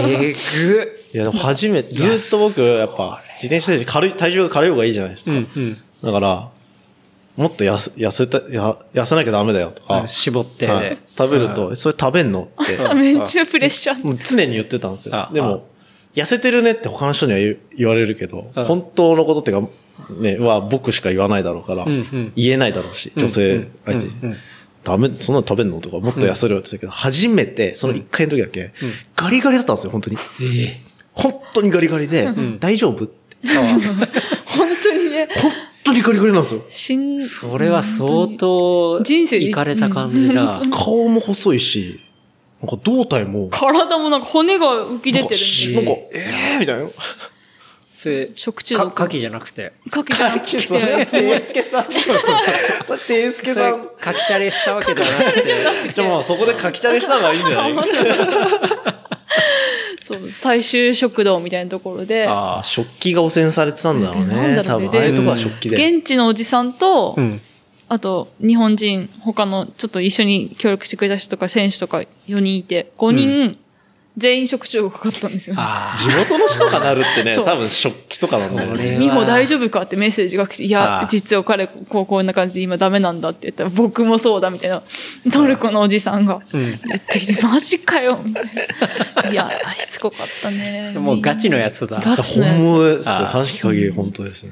C: えぐ。
B: いやでも初めて、ずっと僕、やっぱ、自転車で軽い、体重が軽い方がいいじゃないですか。
C: うんうん。
B: だから、もっと痩せ、痩せた、や痩せなきゃダメだよとか、
C: 絞って。
B: はい食べると、それ食べんのって、
D: めっちゃプレッシャー。
B: もう常に言ってたんですよ
C: あ。
B: でも、痩せてるねって他の人には言われるけど、
C: うん
B: 本当のことっていうか、ね、は僕しか言わないだろうから、
C: うんうん
B: 言えないだろうし、女性相手に。
C: うんうん
B: ダメ、そんなの食べんのとか、もっと痩せろよって言ったけど、初めて、その一回の時だけ、ガリガリだったんですよ、本当に。
C: ええ。
B: 本当にガリガリで、大丈夫って。
D: 本当にね、
B: 本当にガリガリなんですよ。
D: しん、
C: それは相当、
D: 人生で
C: いかれた感じだ。
B: 顔も細いし、なんか胴体も、
D: 体もなんか骨が浮き出てる。
B: なんか、えーみたいな。
C: それ、
D: 食中毒
C: か牡蠣じゃなくて。
D: かけじゃなくて
B: それは、ていすけさん。そうそうそう。それ、ていすけ
C: それ
B: さん。
C: かきチャレしたわけじゃなくて。
B: じゃあもうそこで書きチャレした方がいいんじゃない
D: そう、大衆食堂みたいなところで、
C: あ
B: あ食器が汚染されてたんだろうね。
D: なんだろ
B: 多分、
D: うね
B: ああいうとこは食器で。
D: 現地のおじさんと、
C: うん。
D: あと、日本人、他の、ちょっと一緒に協力してくれた人とか、選手とか4人いて、5人、全員食中毒かかったんですよ。
C: あ
B: 地元の人がなるってね、多分食器とかなんだよね。
D: 美穂大丈夫かってメッセージが来て、いや、実は彼、こう、こんな感じで今ダメなんだって言ったら、僕もそうだみたいな、トルコのおじさんが
C: ん
D: 言ってきて、マジかよみたいな。いや、しつこかったね
C: あ。。もうガチのやつだ。
D: ガチのやつ
B: 本物ですよ。
C: ああ
B: 話聞く限り本当ですね。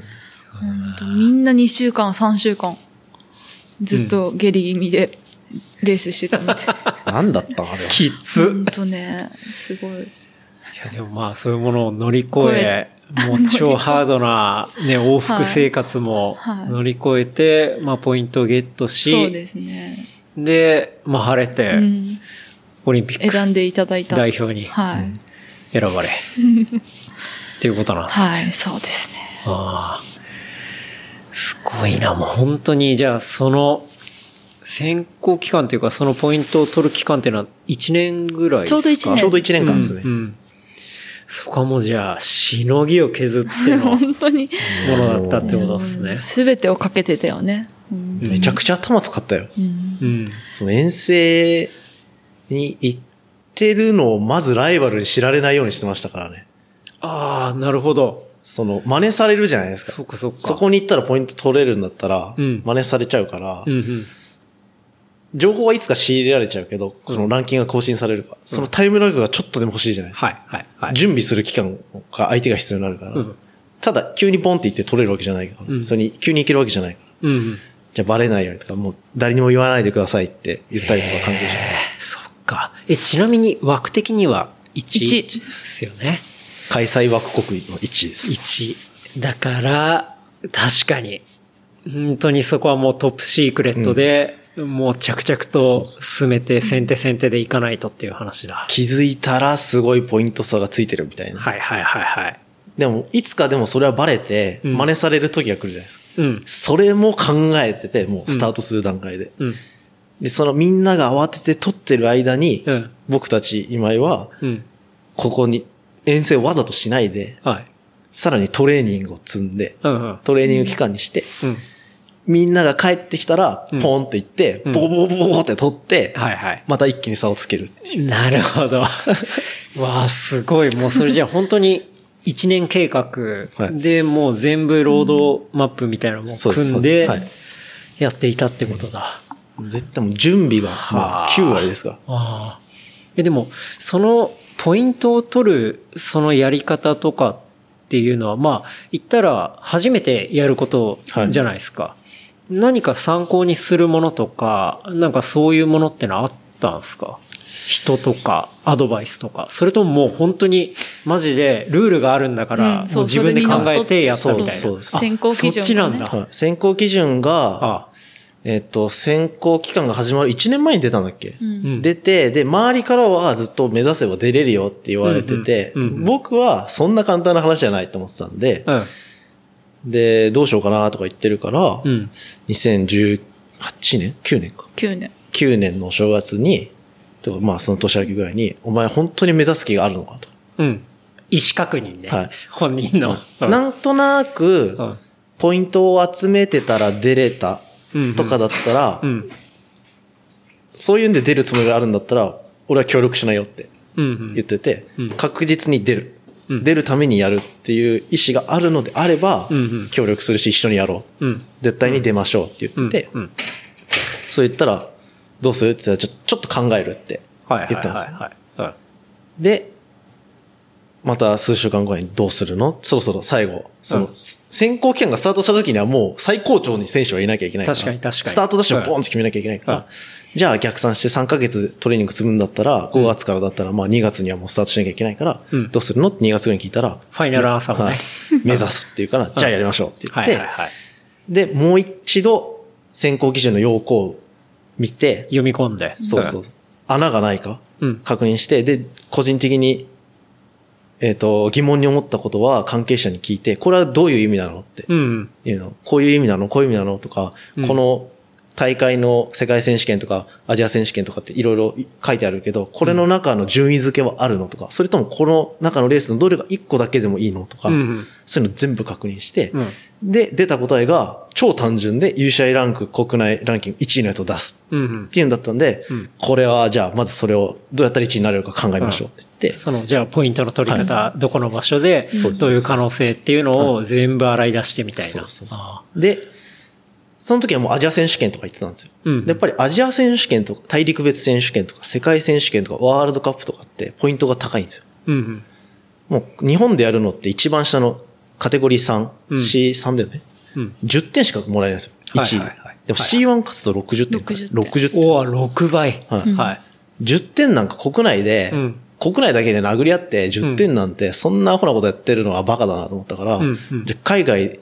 D: みんな2週間、3週間、ずっと下痢気味でレースしてたみたい。
B: 何だったの？あれは。
C: きつ。
D: ほんとね、すごい。
C: いやでもまあそういうものを乗り越え、もう超ハードなね、往復生活も乗り越えて、まあポイントをゲットし、
D: そうですね。
C: で、まあ晴れて、
D: うん。
C: オリンピック
D: 選んでいただいた。
C: 代表に
D: はい。
C: 選ばれ。っていうことなんです。
D: はい、そうですね。
C: ああ。すごいな、もう本当に、じゃあその、選考期間というか、そのポイントを取る期間っていうのは1年ぐらいですか？
D: ちょうど一年
B: ちょうど1年間ですね。
C: うんうんそこはもうじゃあ、しのぎを削ってのも
D: 本当に。
C: のだったってことですね。
D: すべてをかけてたよね。うん。
B: めちゃくちゃ頭使ったよ。
C: うん。
B: その遠征に行ってるのをまずライバルに知られないようにしてましたからね。
C: ああ、なるほど。
B: その、真似されるじゃないですか。
C: そっかそっか。
B: そこに行ったらポイント取れるんだったら、
C: うん
B: 真似されちゃうから、
C: うんうん。
B: 情報はいつか仕入れられちゃうけど、そのランキングが更新されるか、そのタイムラグがちょっとでも欲しいじゃないですか。
C: はい、はい、はい。
B: 準備する期間が相手が必要になるから、
C: うん
B: ただ急にポンって言って取れるわけじゃないから、
C: うん
B: それに急に行けるわけじゃないから、
C: うんうん。
B: じゃあバレないようにとか、もう誰にも言わないでくださいって言ったりとか関係者に。
C: そっか。え、ちなみに枠的には1
D: 一
C: ですよね。
B: 開催枠国の1位です。
C: 1。だから、確かに。本当にそこはもうトップシークレットで、もう着々と進めて先手先手でいかないとっていう話だ。
B: 気づいたらすごいポイント差がついてるみたいな。
C: はいはいはいはい。
B: でも、いつかでもそれはバレて、
C: うん
B: 真似される時が来るじゃないですか。
C: うん。
B: それも考えてて、もうスタートする段階で。
C: うん。
B: で、そのみんなが慌てて撮ってる間に、
C: うん。
B: 僕たち今井は、
C: うん。
B: ここに遠征をわざとしないで、
C: はい。
B: さらにトレーニングを積んで、
C: うんうん。
B: トレーニング期間にして、
C: うん。
B: みんなが帰ってきたら、
C: うん
B: ポンって行って、
C: うん
B: ボコボコボコボコって取って、
C: はいはい。
B: また一気に差をつける。
C: なるほど。わあ、すごい。もうそれじゃあ本当に一年計画
B: はい
C: でもう全部ロードマップみたいなのも組んでやっていたってことだ。
B: 絶対もう準備がまあ9割ですから。
C: ああ。え、でも、そのポイントを取るそのやり方とかっていうのは、まあ、言ったら初めてやることじゃないですか。何か参考にするものとか、なんかそういうものってのはあったんですか？人とか、アドバイスとか。それとももう本当に、マジでルールがあるんだから、もう自分で考えてやったみたいな。
B: そうです
C: あ
D: 選考基準
C: そっちなんだ。
B: はい。選考基準が、
C: あ
B: えっと、選考期間が始まる1年前に出たんだっけ、出て、で、周りからはずっと目指せば出れるよって言われてて、僕はそんな簡単な話じゃないと思ってたんで、
C: うん。
B: で、どうしようかなとか言ってるから、
C: うん。
B: 2018年 ?9 年か。
D: 9年。
B: 9年のお正月に、とかまあその年明けぐらいに、お前本当に目指す気があるのかと。
C: うん。意思確認ね。
B: はい
C: 本人の。うん
B: なんとなく
C: う、ん
B: ポイントを集めてたら出れた
C: うん
B: とかだったら、
C: うん。
B: そういうんで出るつもりがあるんだったら、俺は協力しないよって
C: うん。
B: 言ってて、
C: うん
B: 確実に出る、
C: うん
B: 出るためにやるっていう意思があるのであれば、
C: うんうん
B: 協力するし一緒にやろう。
C: うん。
B: 絶対に出ましょうって言ってて、
C: うん。
B: そう言ったら、どうするって言ったらちょ、ちょっと考えるって言ったんですよ。で、また数週間後にどうするの？そろそろ最後、その、
C: うん。
B: 選考期間がスタートした時にはもう最高潮に選手はいなきゃいけないから。
C: 確かに確かに。
B: スタートダッシュをボーンって決めなきゃいけないから。
C: うん。
B: じゃあ逆算して3ヶ月トレーニング積むんだったら、5月からだったらまあ2月にはもうスタートしなきゃいけないから、
C: うん。
B: どうするの？って2月ぐらいに聞いたら、
C: ファイナルアンサーもね。
B: はい。目指すっていうから、じゃあやりましょうって言って、
C: はいはいはい。
B: で、もう一度選考基準の要項を見て、
C: 読み込んで。
B: そうそう。穴がないか？
C: うん。
B: 確認して、で、個人的に、えっ、と、疑問に思ったことは関係者に聞いて、これはどういう意味なのって
C: うん。
B: いうの。こういう意味なの？こういう意味なの？とか、
C: うん
B: この大会の世界選手権とかアジア選手権とかっていろいろ書いてあるけど、これの中の順位付けはあるのとか、それともこの中のレースのどれが1個だけでもいいのとか、
C: うん。
B: そういうの全部確認して、
C: うん。
B: で、出た答えが超単純で優勝ランク国内ランキング1位のやつを出す
C: うん
B: っ。ていうんだったんで、
C: うん
B: これはじゃあまずそれをどうやったら1位になれるか考えましょうって言って、
C: その、じゃあ、ポイントの取り方、どこの場所でどういう可能性っていうのを全部洗い出してみたいな。
B: で、その時はもうアジア選手権とか言ってたんですよ。
C: うん
B: でやっぱりアジア選手権とか大陸別選手権とか世界選手権とかワールドカップとかってポイントが高いんですよ。
C: ーうん
B: もう日本でやるのって一番下のカテゴリー3、
C: うん
B: C3 だよね。
C: うん。うん。
B: 10点しかもらえないんですよ。1位。
C: はいはいはい
B: でも C1 勝つと60点か。
D: 60点
B: 60点。
C: おー、6倍。
B: はい
C: はい。
B: 10点なんか国内で、
C: うん
B: 国内だけで殴り合って10点なんて、そんなアホなことやってるのはバカだなと思ったから、
C: うんうん
B: じゃあ海外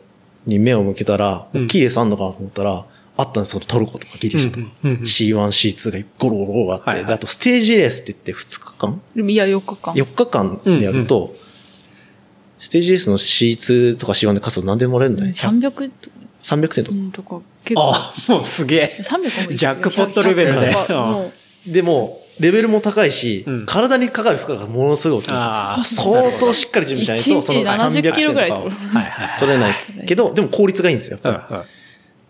B: に目を向けたら、
C: うん
B: 大きいレースあんのかなと思ったら、あったんですよ、トルコとかギリシャとか。
C: うんうんうん
B: C1、C2 がゴロゴロあって、
C: はいはい
B: であとステージレースって言って2日間
D: いや、4日間。
B: ?4 日間でやると、ステージレースの C2 とか C1 で勝つと何でもらえるんだよ。100
D: 300とか
B: 300点とか。
D: うんとか、結構。
C: あ、もうすげえ。
D: 300もいいですよ
C: ジャックポットレベルで
D: 100とかもう
B: でも、レベルも高いし、
C: うん
B: 体にかかる負荷がものすごい大きいんですよ
C: あー
B: 相当しっかり準備しないと、その
D: 一日70キロぐらい
B: 300点とかを
C: はいはいはい。
B: 取れないけど、でも効率がいいんですよ。
C: うんうん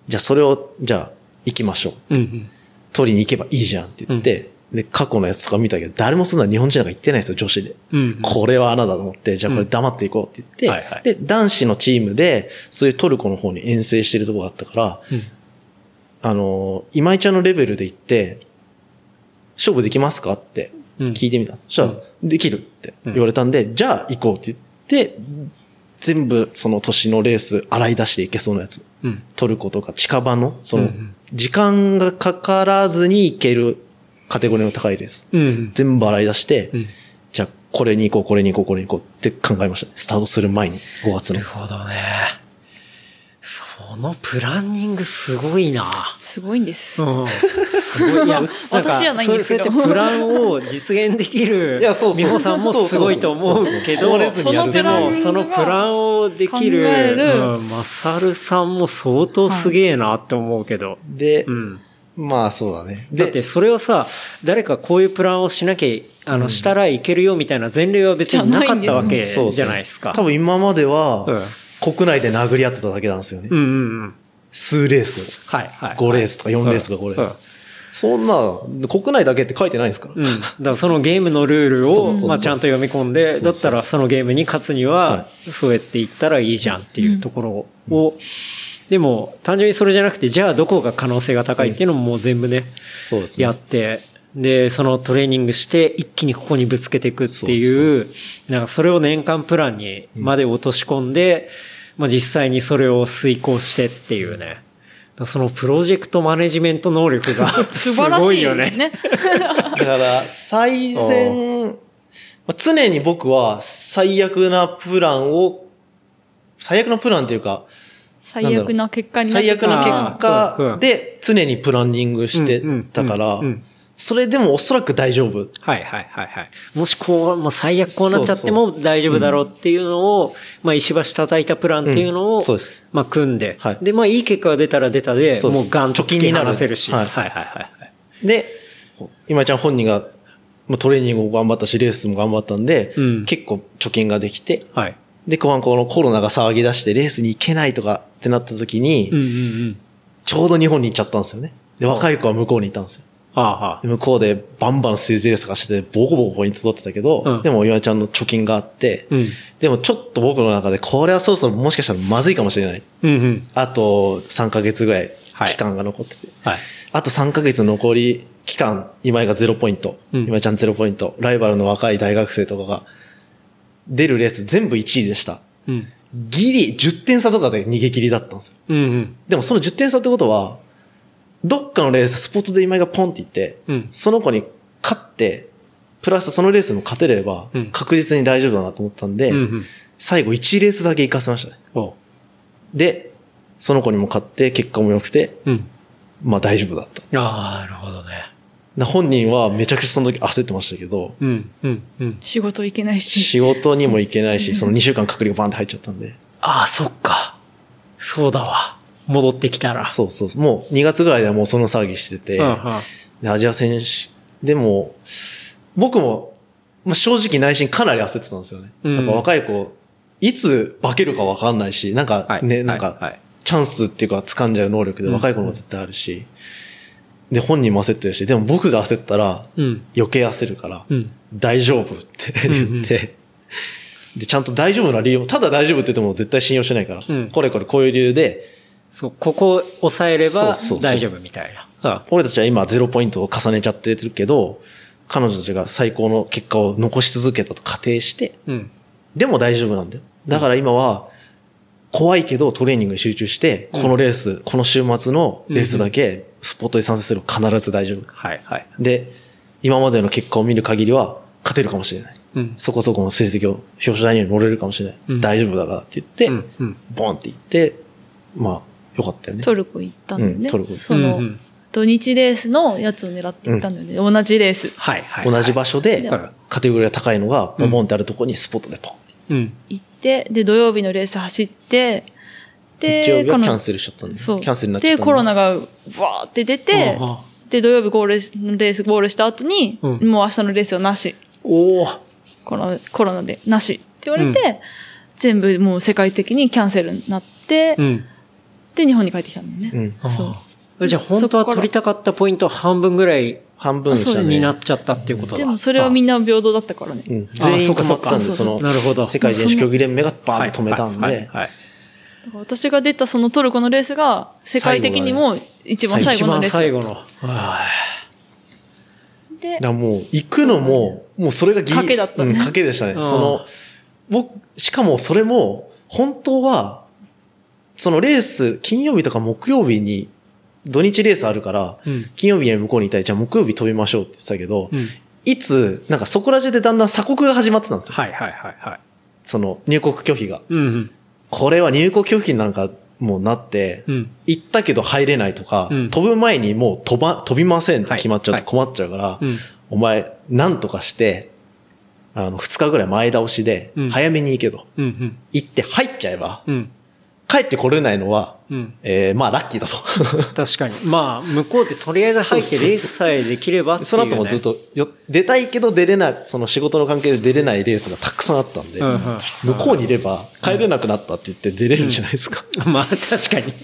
B: じゃあそれを、じゃあ行きましょう。
C: うんうん。
B: 取りに行けばいいじゃんって言って、で、過去のやつとか見たけど、誰もそんな日本人なんか行ってないんですよ、女子で。
C: うん。
B: これは穴だと思って、じゃあこれ黙っていこうって言って、
C: うんはいはい
B: で、男子のチームで、そういうトルコの方に遠征してるとこがあったから、
C: うん
B: あのー、今井ちゃんのレベルで行って、勝負できますかって
C: うん
B: 聞いてみたんです。そしたら、できるって言われたんで、じゃあ行こうって言って、全部その年のレース洗い出していけそうなやつ。
C: うん。
B: トルコとか近場の、その時間がかからずに行けるカテゴリーの高いレース。
C: うん。
B: 全部洗い出して、
C: うん
B: じゃあこれに行こう、これに行こう、これに行こうって考えましたね。スタートする前に、5月の
C: なる。ほどね。そのプランニングすごいな。
D: すごいんです。
C: うん。すごい。いや、
D: 私じゃないんですけど
C: そうそうやってプランを実現できる、
B: いやそうそう
C: 美穂さんもすごいと思うけど、
B: そうそうそうそう
C: でも
D: そのプラン
C: をでき
D: 考え
C: る、
D: る
C: うん、マサルさんも相当すげえなって思うけど。
B: で、
C: うん。
B: まあそうだね。で
C: だってそれをさ、誰かこういうプランをしなきゃ、あの、したらいけるよみたいな前例は別になかったわけじゃないですか。
B: 多分今までは、
C: うん
B: 国内で殴り合ってただけなんですよね。
C: うんうんうん。
B: 数レース。
C: はいはい。
B: 5レースとか4レースとか5レース。そんな、国内だけって書いてないんですから。
C: うん。だからそのゲームのルールを、まあちゃんと読み込んで、だったらそのゲームに勝つには
B: は、
C: そうやっていったらいいじゃんっていうところを、でも単純にそれじゃなくて、じゃあどこが可能性が高いっていうのももう全部ね、
B: そうですね。
C: やって、で、そのトレーニングして一気にここにぶつけていくっていう、なんかそれを年間プランにまで落とし込んで、まあ実際にそれを遂行してっていうね。そのプロジェクトマネジメント能力が す
D: 素晴らしい
C: ごいよね。
D: ね。
B: だから、最善、まあ常に僕は最悪なプランを、最悪なプランっていうか、
D: 最悪な結果になって
B: 最悪な結果
C: ん
B: で常にプランニングしてたから
C: うんうんうん、
B: それでもおそらく大丈夫。
C: はいはいはいはい。もしこう、もう最悪こうなっちゃっても大丈夫だろうっていうのを、まあ石橋叩いたプランっていうのを、
B: うんそうです
C: まあ組んで、
B: はい
C: で、まあいい結果が出たら出たで、もうガンと。
B: 貯金になる
C: はいはいはいはい。
B: で、今井ちゃん本人がトレーニングも頑張ったし、レースも頑張ったんで、
C: うん
B: 結構貯金ができて、
C: はい。
B: で、後半このコロナが騒ぎ出してレースに行けないとかってなった時に、
C: うんうんうん。
B: ちょうど日本に行っちゃったんですよね。で、若い子は向こうにいたんですよ。
C: はあは
B: で向こうでバンバンステージレースとかしてボコボコポイント取ってたけど、
C: うん
B: でも今井ちゃんの貯金があって、
C: うん
B: でもちょっと僕の中でこれはそろそろもしかしたらまずいかもしれない。
C: うんうん。
B: あと3ヶ月ぐらい
C: はい
B: 期間が残ってて。
C: はい。
B: あと3ヶ月残り期間、今井が0ポイント。
C: うん
B: 今井ちゃん0ポイント。ライバルの若い大学生とかが出るレース全部1位でした。
C: うん。
B: ギリ10点差とかで逃げ切りだったんですよ。
C: うんうん。
B: でもその10点差ってことは、どっかのレース、スポットで今井がポンっていって、
C: うん
B: その子に勝って、プラスそのレースも勝てれば
C: うん、
B: 確実に大丈夫だなと思ったんで、
C: うんうん。
B: 最後1レースだけ行かせましたね。で、その子にも勝って、結果も良くて、
C: うん。
B: まあ大丈夫だった。
C: ああ、なるほどね。
B: な本人はめちゃくちゃその時焦ってましたけど、
C: うん、うん、うん。
D: 仕事行けないし。
B: 仕事にも行けないし、その2週間隔離がバンって入っちゃったんで。
C: ああ、そっか。そうだわ。戻ってきたら。
B: そうそう。もう2月ぐらいではもうその騒ぎしてて、
C: うんうん。
B: でアジア選手、でも、僕も、まあ、正直内心かなり焦ってたんですよね。
C: うん。
B: やっぱ若い子、いつ化けるかわかんないし、なんか
C: はい。
B: ね、なんか
C: い、
B: チャンスっていうか掴んじゃう能力で若い子の方が絶対あるし、で、本人も焦ってるし、でも僕が焦ったら
C: うん。
B: 余計焦るから、
C: うん。
B: 大丈夫って言って、で、ちゃんと大丈夫な理由も、ただ大丈夫って言っても絶対信用しないから、
C: うん。
B: これこれこういう理由で、
C: そう、ここを抑えれば大丈夫みたいな。あ
B: 俺たちは今ゼロポイントを重ねちゃってるけど、彼女たちが最高の結果を残し続けたと仮定して、
C: うん。
B: でも大丈夫なんだよ。だから今は、怖いけどトレーニングに集中して、このレース、この週末のレースだけスポットで参戦する必ず大丈夫。
C: はいはい。
B: で、今までの結果を見る限りは勝てるかもしれない。
C: うん。
B: そこそこの成績を表彰台には乗れるかもしれない。
C: うん
B: 大丈夫だからって言って、
C: うんうん
B: ボンって言って、まあ、よかったよね。
D: トルコ行ったんだよね。
B: うんトルコ
D: その、
C: うんうん
D: 土日レースのやつを狙って行ったんだよね。同じレース。
C: はいはい。
B: 同じ場所で
C: はい、
B: カテゴリーが高いのが、ボンボンってあるところにスポットでポンって。
C: うん。
D: 行って、で、土曜日のレース走って、で、
B: 日曜日は
D: この
B: キャンセルしちゃったんで。
D: そう。
B: キャンセルになっちゃったん
D: で、コロナがわーって出てで、土曜日ゴールし、レースゴールした後に、
C: うん
D: もう明日のレースはなし。
C: おお。
D: コロナコロナでなしって言われて、全部もう世界的にキャンセルになって、
C: うん。
D: で、日本に帰ってきたんだよね。
B: うん。
D: そう。
C: じゃあ本当は取りたかったポイント半分ぐらい
B: 半分でしたね。
C: になっちゃったっていうことだ。
D: でもそれはみんな平等だったからね。
B: うん。全員止まったんで、
C: あ
B: その、
C: なるほど
B: 世界電子競技連盟がバーンと止めたんで、
C: はいはい
D: 私が出たそのトルコのレースが、世界的にも一番最
C: 一番
D: 後のレースだった。
C: 最後の。は
D: で
B: だもう、行くのも、もうそれがギリ
D: 賭けだったね
B: うん、賭けでしたね。
C: うん
B: その、僕、しかもそれも、本当は、そのレース、金曜日とか木曜日に、土日レースあるから、
C: うん
B: 金曜日に向こうにいたい、じゃあ木曜日飛びましょうって言ってたけど、
C: うん
B: いつ、なんかそこら中でだんだん鎖国が始まってたんですよ。
C: はいはいはいはい。
B: その入国拒否が。
C: うんうん。
B: これは入国拒否なんかもうなって、
C: うん。
B: 行ったけど入れないとか、
C: うん
B: 飛ぶ前にもう飛ば、飛びませんって決まっちゃう
C: はい
B: と困っちゃうから、
C: うん。
B: お前、なんとかして、あの、二日ぐらい前倒しで
C: うん、
B: 早めに行けと。行って入っちゃえば、
C: うん。
B: 帰ってこれないのは、
C: うん。
B: えー、まあ、ラッキーだと。
C: 確かに。まあ、向こうでとりあえず入ってレースさえできればね。
B: その後もずっとよ、出たいけど出れない、その仕事の関係で出れないレースがたくさんあったんで、
C: うんうん
B: 向こうにいれば帰れなくなったって言って出れるんじゃないですか。
C: まあ、確かに。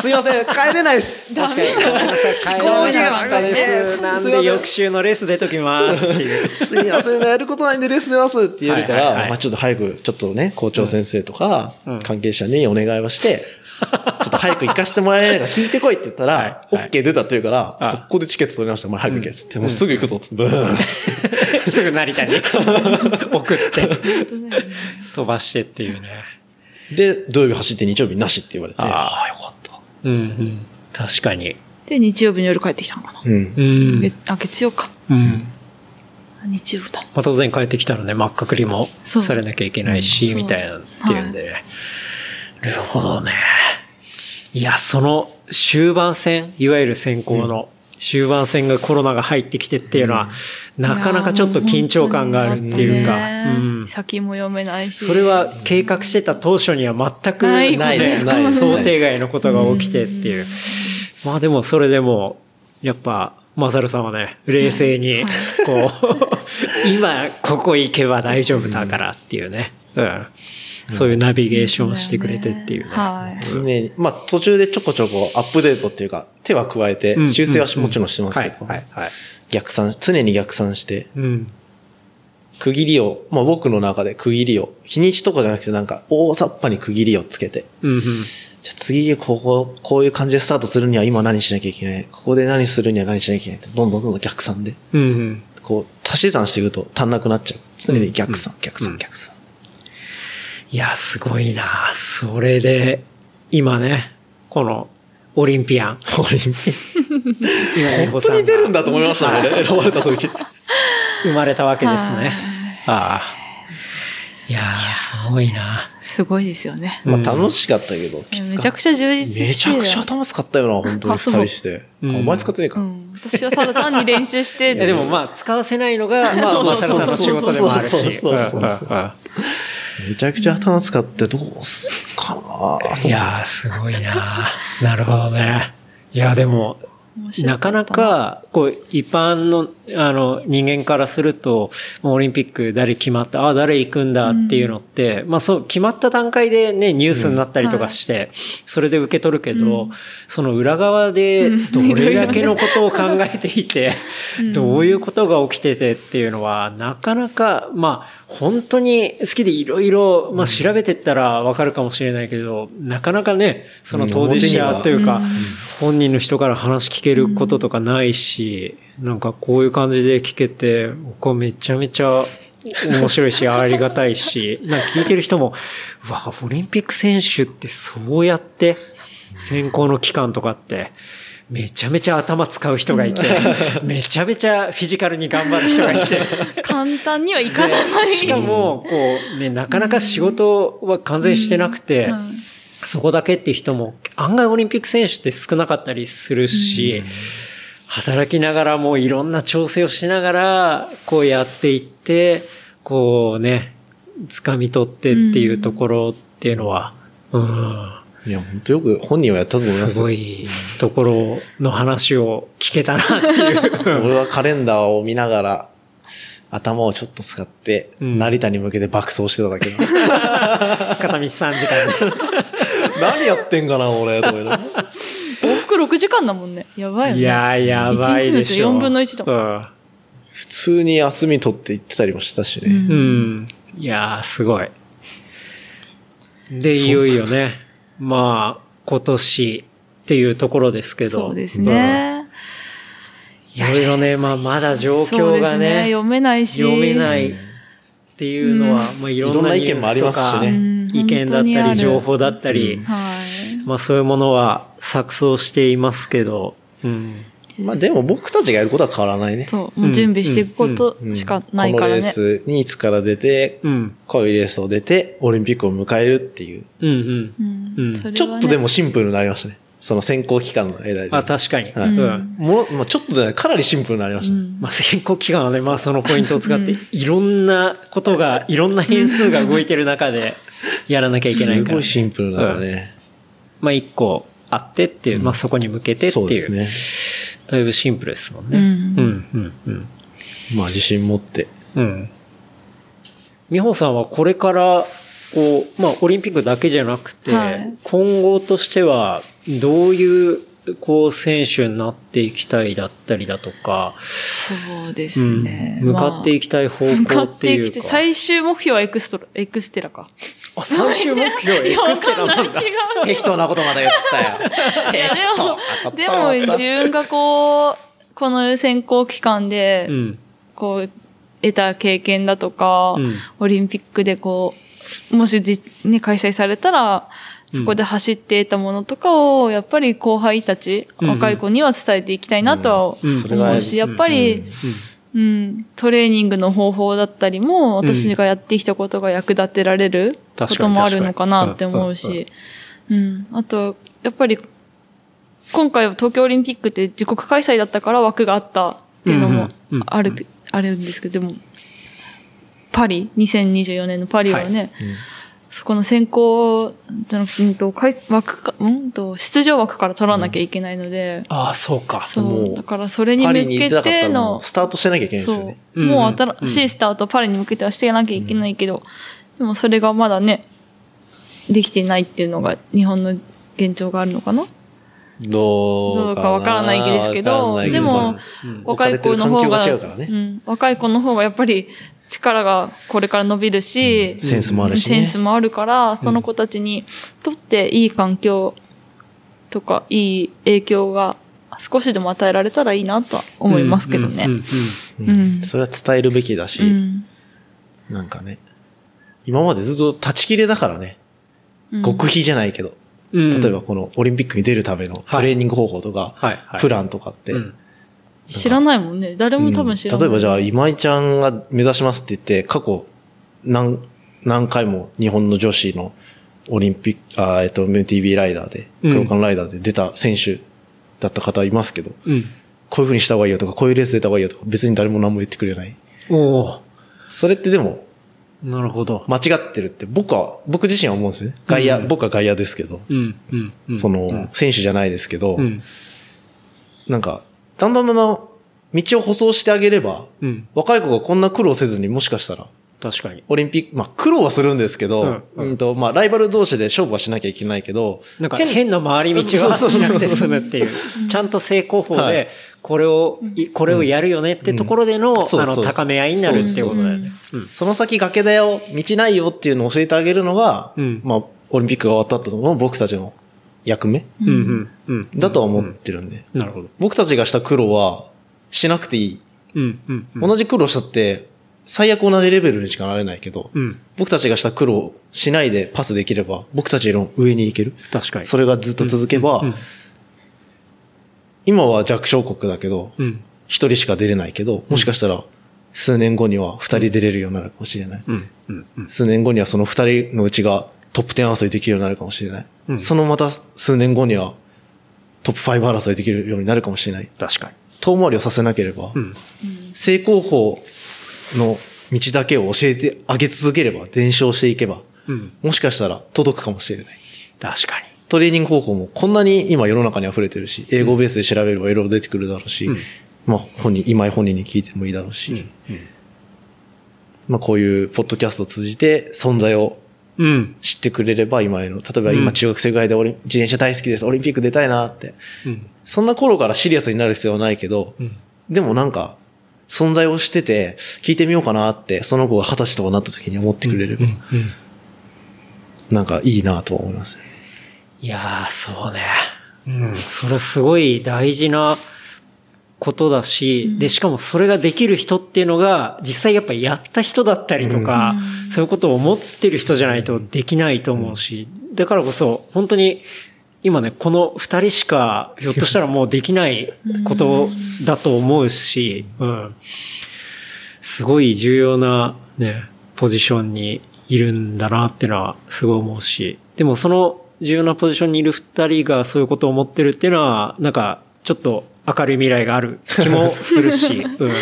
B: すいません、帰れないっす。
C: 確かに。帰らなかったです。なんで翌週のレース出ときますっていう。
B: すいません、やることないんでレース出ますって言えるから、
C: はいはいはい
B: まあちょっと早く、ちょっとね、校長先生とか
C: うん、
B: 関係者にお願いをして、ちょっと早く行かせてもらえないか聞いてこいって言ったら、
C: はいはい
B: OK 出たって言うから、
C: あ
B: 速攻でチケット取りました。お前早く行けっつって、もうすぐ行くぞっつって、ブーン
C: すぐ成田に 送って
D: 本当だよね
C: 飛ばしてっていうね。
B: で、土曜日走って日曜日なしって言われて、
C: あー
B: ああ、よかった。
C: うんうん。確かに。
D: で、日曜日の夜帰ってきたのかな。
B: うん。
C: うん。
D: 月あ、月曜か。
C: うん。
D: 日曜日だ。
C: まあ、当然帰ってきたらね、真っ赤くりも
D: そう
C: されなきゃいけないし、
D: うん
C: みたいなっていうんで、なるほどね。いや、その終盤戦、いわゆる選考の終盤戦がコロナが入ってきてっていうのは、なかなかちょっと緊張感があるっていうか、うん
D: ね。先も読めないし。
C: それは計画してた当初には全く
D: ない
B: ないですないです
C: 想定外のことが起きてっていう。まあでもそれでも、やっぱ、マサルさんはね、冷静に、こう、今ここ行けば大丈夫だからっていうね。うん。そういうナビゲーションをしてくれてっていうね。
D: はい。
B: 常に、まあ途中でちょこちょこアップデートっていうか、手は加えて
C: うん、
B: 修正はもちろんしてます
C: はい
B: けど。逆算、常に逆算して、
C: うん。
B: 区切りを、まあ僕の中で区切りを、日にちとかじゃなくてなんか大雑把に区切りをつけて、
C: うん、うん。
B: じゃあ次ここ、こういう感じでスタートするには今何しなきゃいけない。ここで何するには何しなきゃいけないって、どんどんどんどん逆算で、
C: うん、うん。
B: こう、足し算していくと足んなくなっちゃう。常に逆算、逆算、逆算。
C: いや、すごいなそれで、今ね、この、オリンピアン。
B: オリンピック。
C: 今
B: 本当に出るんだと思いましたね、
C: はい
B: 選ばれた時。
C: 生まれたわけです
D: はい
C: ね。ああ。いやー、すごいな
D: すごいですよね。
B: まあ楽しかったけど、きつ。
D: めちゃくちゃ充実して
B: めちゃくちゃ頭使ったよな、本当に二人して。あ、
C: うん
B: お前使ってねえか。
D: うん。私はただ単に練習して、
C: いやでもまあ、使わせないのが、まあ、
B: そう
C: マサルさんの仕事でもあるし。
B: そうそうそうめちゃくちゃ頭使ってどうすっかなと思って
C: いやー、すごいななるほどね。いや、でも、な。かなか、こう、一般の、あの、人間からすると、オリンピック誰決まった、あ、誰行くんだっていうのって、まあそう、決まった段階でね、ニュースになったりとかして、それで受け取るけど、
D: うん。
C: その裏側で、どれだけのことを考えていて、どういうことが起きててっていうのは、なかなか、まあ、本当に好きでいろいろ、まあ調べてったらわかるかもしれないけど、なかなかね、その当事者というか、本人の人から話聞けることとかないし、なんかこういう感じで聞けて、僕はめちゃめちゃ面白いし、ありがたいし、なんか聞いてる人も、うわ、オリンピック選手ってそうやって、選考の期間とかって、めちゃめちゃ頭使う人がいて、めちゃめちゃフィジカルに頑張る人がいて、
D: 簡単にはいかない。
C: しかも、こう、ね、なかなか仕事は完全にしてなくて、
D: はい
C: そこだけって人も、案外オリンピック選手って少なかったりするし、働きながらもいろんな調整をしながら、こうやっていって、こうね、掴み取ってっていうところっていうのは、うん、
B: いや、本当よく本人はやったと思いますよ。
C: すごいところの話を聞けたなっていう。
B: 俺はカレンダーを見ながら、頭をちょっと使って、
C: うん
B: 成田に向けて爆走してただけだ。
C: 片道3時間で。
B: 何やってんかな、俺、と思いながら
D: 往復6時間だもんね。やばいよね。
C: いやー、やばいでしょ。
D: 1日のうち4分の1だもん。
C: うん
B: 普通に休み取って行ってたりもしたしね。
D: うん
C: うん。いやー、すごい。で、いよいよね、まあ、今年っていうところですけど。
D: そうですね。
C: うん。いろいろね、まあ、まだ状況が
D: そうです
C: ね、
D: 読めないし。
C: 読めないっていうのは、まあ、いろんなニュ
B: いろんな意見もありますしね
D: うん
C: 意見だったり、情報だったり、
D: はい。
C: まあ、そういうものは錯綜していますけど、うん。
B: まあでも僕たちがやることは変わらないね。
D: そう、もう準備していくことしかないからね。
B: このレースにいつから出て、
C: うん。
B: こういうレースを出て、オリンピックを迎えるっていう。
C: うんうん。
B: ちょっとでもシンプルになりましたね。その選考期間の間で。
C: あ、確かに。
B: はい
C: うん。
B: もう、まあ、ちょっとでね、かなりシンプルになりました。
C: まあ、選考期間はね、まあそのポイントを使って、いろんなことが、いろんな変数が動いてる中で、やらなきゃいけないから。
B: すごいシンプルな中ね。
C: まあ一個あってっていう、まあそこに向けてって
B: そう
C: いう。
B: ですね。
C: だいぶシンプルですもんね。
D: うん
C: うん、うん、うん。
B: まあ自信持って。
C: うん。美穂さんはこれから、こう、まあオリンピックだけじゃなくて、
D: はい
C: 今後としては、どういう、こう、選手になっていきたいだったりだとか、
D: そうで
C: うん
D: すね。
C: 向かっていきたい方
D: 向か
C: 向っ
D: ってて
C: いうか。
D: いきて、最終目標はエクストラ、エクステラか。
C: あ、最終目標、エクステラなんだ。
D: 違う。
B: 適当なことまだ言ったよ。
D: いや
B: 適当。
D: でも、でも自分がこう、この選考期間で
C: う、ん。
D: こう、得た経験だとか、
C: うん
D: オリンピックでこう、もしじ、ね、開催されたら、そこで走って得たものとかを、やっぱり後輩たち、
C: うん。
D: 若い子には伝えていきたいなとは思うし、やっぱり、うん、トレーニングの方法だったりも、私がやってきたことが役立てられることもあるのかなって思うし、うん。あと、やっぱり、今回は東京オリンピックって自国開催だったから枠があったっていうのもある、あるんですけど、でも、パリ、2024年のパリはね、そこの選考、じゃなくてうんと、開枠か、うんと、出場枠から取らなきゃいけないので、
C: ああ、そうか。
D: そ
B: もう
D: う、だからそれに
B: パ
D: 向
B: リに行ってたかった
D: けての
B: う、スタートしてなきゃいけないんですよ
D: そ
B: ね。
D: う。
C: うん
D: もう新しいスタート、パリに向けてはしてなきゃいけないけど、でもそれがまだね、できてないっていうのが日本の現状があるのかな？
B: どう
D: どうかわからないですけど
B: わかんない
D: でも
B: まあ
D: 若い子の方が、
B: う
D: ん、若い子の方がやっぱり力がこれから伸びるし、
B: センスもあるしね。
D: センスもあるから、その子たちにとっていい環境とか、いい影響が少しでも与えられたらいいなとは思いますけどね。
C: うんうん
B: うん
D: うん。
B: それは伝えるべきだし、
D: うん。
B: なんかね、今までずっと立ち切れだからね、
D: うん。
B: 極秘じゃないけど、
C: うん。
B: 例えばこのオリンピックに出るためのトレーニング方法とか、プランとかって、
C: うん
D: 知らないもんね。誰も多分知らない。
B: 例えばじゃあ、今井ちゃんが目指しますって言って、過去何、何回も日本の女子のオリンピック、あーえっと、MTV ライダーで、
C: うん
B: クロカンライダーで出た選手だった方いますけど、
C: うん。
B: こういう風にした方がいいよとか、こういうレース出た方がいいよとか、別に誰も何も言ってくれない。
C: おお
B: それってでも、
C: なるほど。
B: 間違ってるって、僕は、僕自身は思うんですよね。外野、
C: うん
B: 僕は外野ですけど、
C: うん。うん。うん
B: その、選手じゃないですけど、
C: うん。
B: なんか、だんだんだんだん、道を舗装してあげれば、
C: うん。
B: 若い子がこんな苦労せずにもしかしたら、
C: 確かに。
B: オリンピック、まあ苦労はするんですけど、
C: う
B: うんんと、まあライバル同士で勝負はしなきゃいけないけど、
C: なんか変な回り道はしなくて済むっていう。ちゃんと正攻法
B: はい
C: で、これを、いこれをやるよねってところでの、
B: うん
C: あの、高め合いになるっていうことだよね。うん。
B: その先崖だよ、道ないよっていうのを教えてあげるのが、
C: うん
B: まあオリンピックが終わった後の僕たちの役目？
C: うん。うん。うん。
B: だとは思ってるんで、
C: なるほど。
B: 僕たちがした苦労はしなくていい。
C: うん。うん。うん
B: 同じ苦労したって、最悪同じレベルにしかなれないけど、
C: うん。
B: 僕たちがした苦労しないでパスできれば、僕たちの上に行ける。
C: 確かに。
B: それがずっと続けば、
C: うん
B: 今は弱小国だけど、
C: うん。
B: 一人しか出れないけど、もしかしたら数年後には二人出れるようになるかもしれない。
C: うん。うん。うん。
B: 数年後にはその二人のうちがトップ10争いできるようになるかもしれない。
C: うん
B: そのまた数年後にはトップ5争いできるようになるかもしれない。
C: 確かに。
B: 遠回りをさせなければ、
C: うん。
B: 正攻法の道だけを教えてあげ続ければ、伝承していけば、
C: うん。
B: もしかしたら届くかもしれない。
C: 確かに。
B: トレーニング方法もこんなに今世の中に溢れてるし、英語ベースで調べればいろいろ出てくるだろうし、
C: うん
B: まあ本人、今井本人に聞いてもいいだろうし、まあこういうポッドキャストを通じて存在を
C: うん。
B: 知ってくれれば今への、例えば
C: うん
B: 今中学生ぐらいでオリン自転車大好きです、オリンピック出たいなって。
C: うん。
B: そんな頃からシリアスになる必要はないけど、
C: うん。
B: でもなんか、存在をしてて、聞いてみようかなって、その子が二十歳とかなった時に思ってくれれば、
C: うん。
B: なんかいいなと思います。
C: いやー、そうね。うん。それすごい大事なことだし、で、しかもそれができる人っていうのが、実際やっぱやった人だったりとか、そういうことを思ってる人じゃないとできないと思うし、だからこそ、本当に、今ね、この二人しか、ひょっとしたらもうできないことだと思うし、うん。すごい重要なね、ポジションにいるんだなっていうのはすごい思うし、でもその重要なポジションにいる二人がそういうことを思ってるっていうのは、なんかちょっと明るい未来がある気もするし、うん。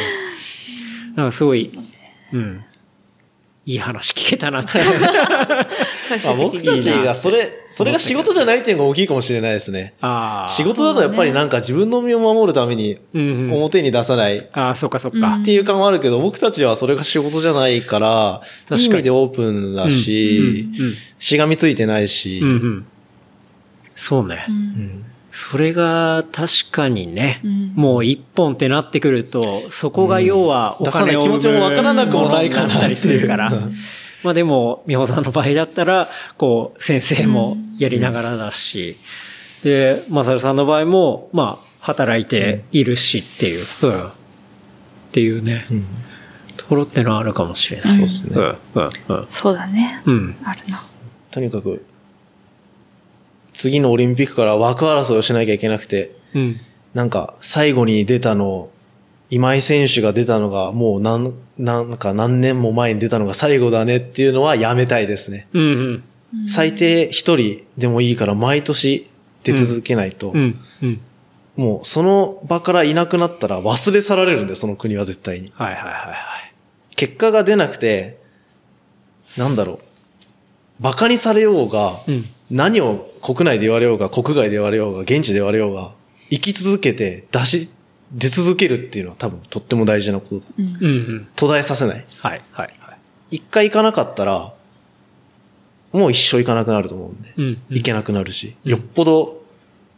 C: なんかすごい、うん。いい話聞けたなって。
D: 最
B: まあ。僕たちがそれ、それが仕事じゃないっていうのが大きいかもしれないですね。
C: ああ。
B: 仕事だとやっぱりなんか自分の身を守るために。表に出さないっ
C: ああ、そっかそっか。
B: ていう感はあるけど、僕たちはそれが仕事じゃないから、
C: 確かに
B: でオープンだししがみついてないし
C: うん、うん。そうね。
B: うん
C: それが確かにね、
D: うん
C: もう一本ってなってくると、そこが要はお金を
B: 出さない気持ちもわからなくもないかな
C: ものにったりするから
B: っていう。
C: まあでも、美穂さんの場合だったら、こう、先生もやりながらだし、で、まさるさんの場合も、まあ、働いているしっていう、うん。っていうね、
B: うん
C: ところってのはあるかもしれない。
B: そうですね
C: うん、うん、うん。
D: そうだね。
C: うん。
D: あるな。
B: とにかく、次のオリンピックから枠争いをしなきゃいけなくて、
C: うん。
B: なんか最後に出たの、今井選手が出たのがもう何、なんか何年も前に出たのが最後だねっていうのはやめたいですね。
C: うん、うん。
B: 最低一人でもいいから毎年出続けないと、
C: うん、うん。
B: もうその場からいなくなったら忘れ去られるんで、その国は絶対に。
C: はいはいはいはい。
B: 結果が出なくて、なんだろう。馬鹿にされようが、
C: うん。
B: 何を国内で言われようが、国外で言われようが、現地で言われようが、生き続けて出し、出続けるっていうのは多分とっても大事なことだ。
C: うん、うん。
B: 途絶えさせない。
C: はいはいはい。
B: 一回行かなかったら、もう一生行かなくなると思うんで、
C: うんうん
B: 行けなくなるし、よっぽど、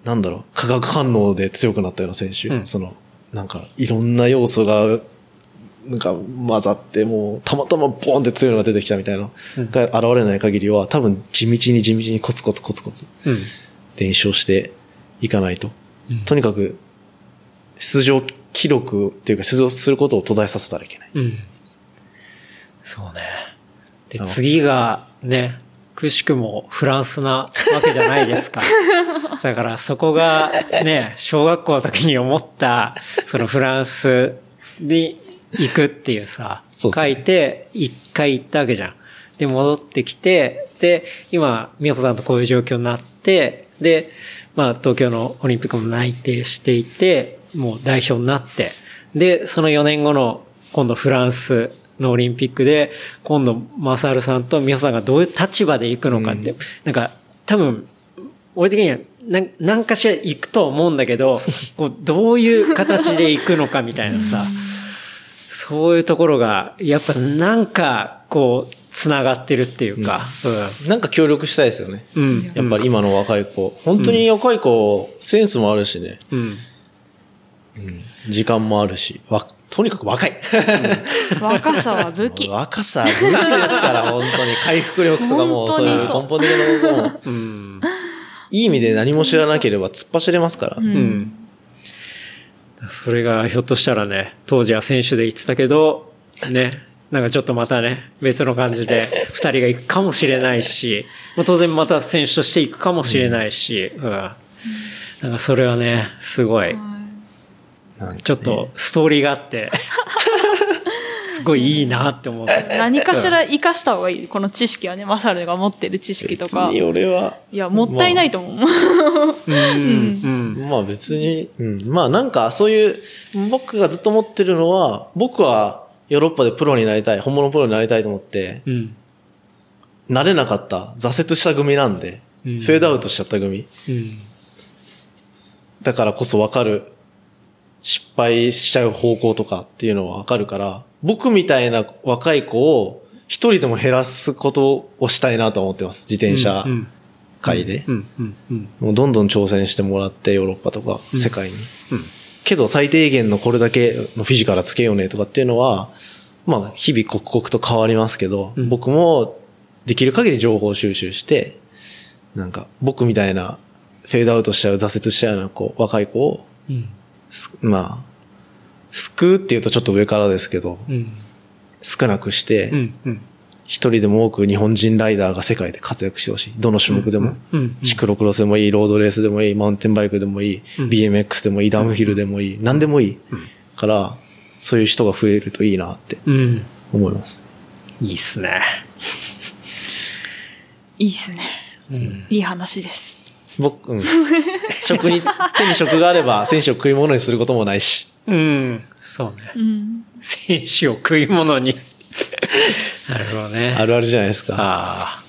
B: なんだろう、化学反応で強くなったような選手、
C: うん
B: その、なんか、いろんな要素が、なんか混ざって、もう、たまたまボーンって強いのが出てきたみたいな、
C: うん
B: が現れない限りは、多分地道に地道にコツコツコツコツ
C: うん。
B: 伝承していかないと。
C: うん
B: とにかく、出場記録っていうか出場することを途絶えさせたらいけない。
C: うん。そうね。で、
B: あ
C: 次がね、くしくもフランスなわけじゃないですか。だからそこがね、小学校の時に思った、そのフランスに行くっていうさ、
B: そうね。
C: 書いて一回行ったわけじゃん。で、戻ってきて、で、今、美穂さんとこういう状況になって、で、まあ、東京のオリンピックも内定していて、もう代表になって、で、その4年後の今度フランスのオリンピックで、今度、マサルさんと美穂さんがどういう立場で行くのかって、なんか、多分、俺的には、なん何かしら行くと思うんだけど、こう、どういう形で行くのかみたいなさ、そういうところが、やっぱなんか、こう、つながってるっていうか、
B: なんか協力したいですよね。
C: うん。うん。
B: やっぱり今の若い子。本当に若い子、センスもあるしね。
C: うん。
B: 時間もあるし。わ、とにかく若い。
D: 若さは武器。
B: 若さ、武器ですから、本当に。回復力とかも、そういう根
D: 本
B: 的なことも、
C: うん。
B: いい意味で何も知らなければ突っ走れますから。
D: うん
C: うん。それがひょっとしたらね、当時は選手で言ってたけど、ね、なんかちょっとまたね、別の感じで二人が行くかもしれないし、まあ当然また選手として行くかもしれないし、うん。なんかそれはね、すごい、ちょっとストーリーがあって、すごいいいなって思う。
D: 何かしら活かした方がいい。この知識はね、マサルが持ってる知識とか。
B: 別に
D: い
B: 俺は、
D: や、もったいないと思う。
C: うん。うん。
B: まあ別に、うん。まあなんかそういう、僕がずっと思ってるのは、僕はヨーロッパでプロになりたい、本物プロになりたいと思って、
C: うん。
B: なれなかった、挫折した組なんで、
C: うん
B: フェードアウトしちゃった組。
C: うん。
B: だからこそわかる、失敗しちゃう方向とかっていうのはわかるから、僕みたいな若い子を一人でも減らすことをしたいなと思ってます。自転車
C: うん。
B: 界で。もうどんどん挑戦してもらって、ヨーロッパとか
C: うん
B: 世界に。
C: うん。
B: けど最低限のこれだけのフィジカルつけようねとかっていうのは、まあ日々刻々と変わりますけど、
C: うん
B: 僕もできる限り情報収集して、なんか僕みたいなフェードアウトしちゃう、挫折しちゃうような子、若い子を、まあ、救うっていうとちょっと上からですけど、
C: うん。
B: 少なくして、
C: うん。うん。
B: 一人でも多く日本人ライダーが世界で活躍してほしい。どの種目でも。
C: うんうん
B: シクロクロスでもいい、ロードレースでもいい、マウンテンバイクでもいい、BMX でもいい、ダウンヒルでもいい、何でもいい。から、そういう人が増えるといいなって
C: うん。
B: 思います。
C: いいっすね。
D: いいっすね。
C: うん。
D: いい話です。
B: 僕、うん。食に、手に食があれば、選手を食い物にすることもないし。
C: うん。そうね。
D: うん。
C: 選手を食い物に。なるほどね。
B: あるあるじゃないですか。
C: ああ、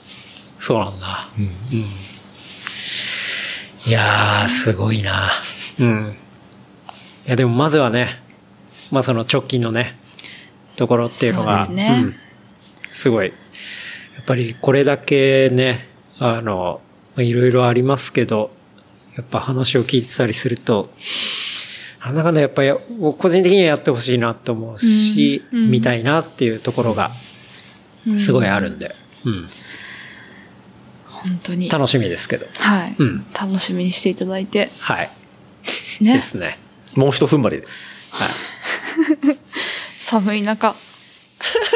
C: そうなんだ。うん。いやー、すごいな。うん。いや、でもまずはね、まあその直近のね、ところっていうのが、
D: そうですね
C: んすごい。やっぱりこれだけね、あの、まあいろいろありますけど、やっぱ話を聞いてたりすると、なんだかんだやっぱり個人的にはやってほしいなと思うし、
D: うんうん
C: 見たいなっていうところがすごいあるんで、うん。
D: 本当に。
C: 楽しみですけど。
D: はい、
C: うん
D: 楽しみにしていただいて。
C: はい。
D: ね
C: で。すね。
B: もう一踏ん張りで。
C: はい。
D: 寒い中。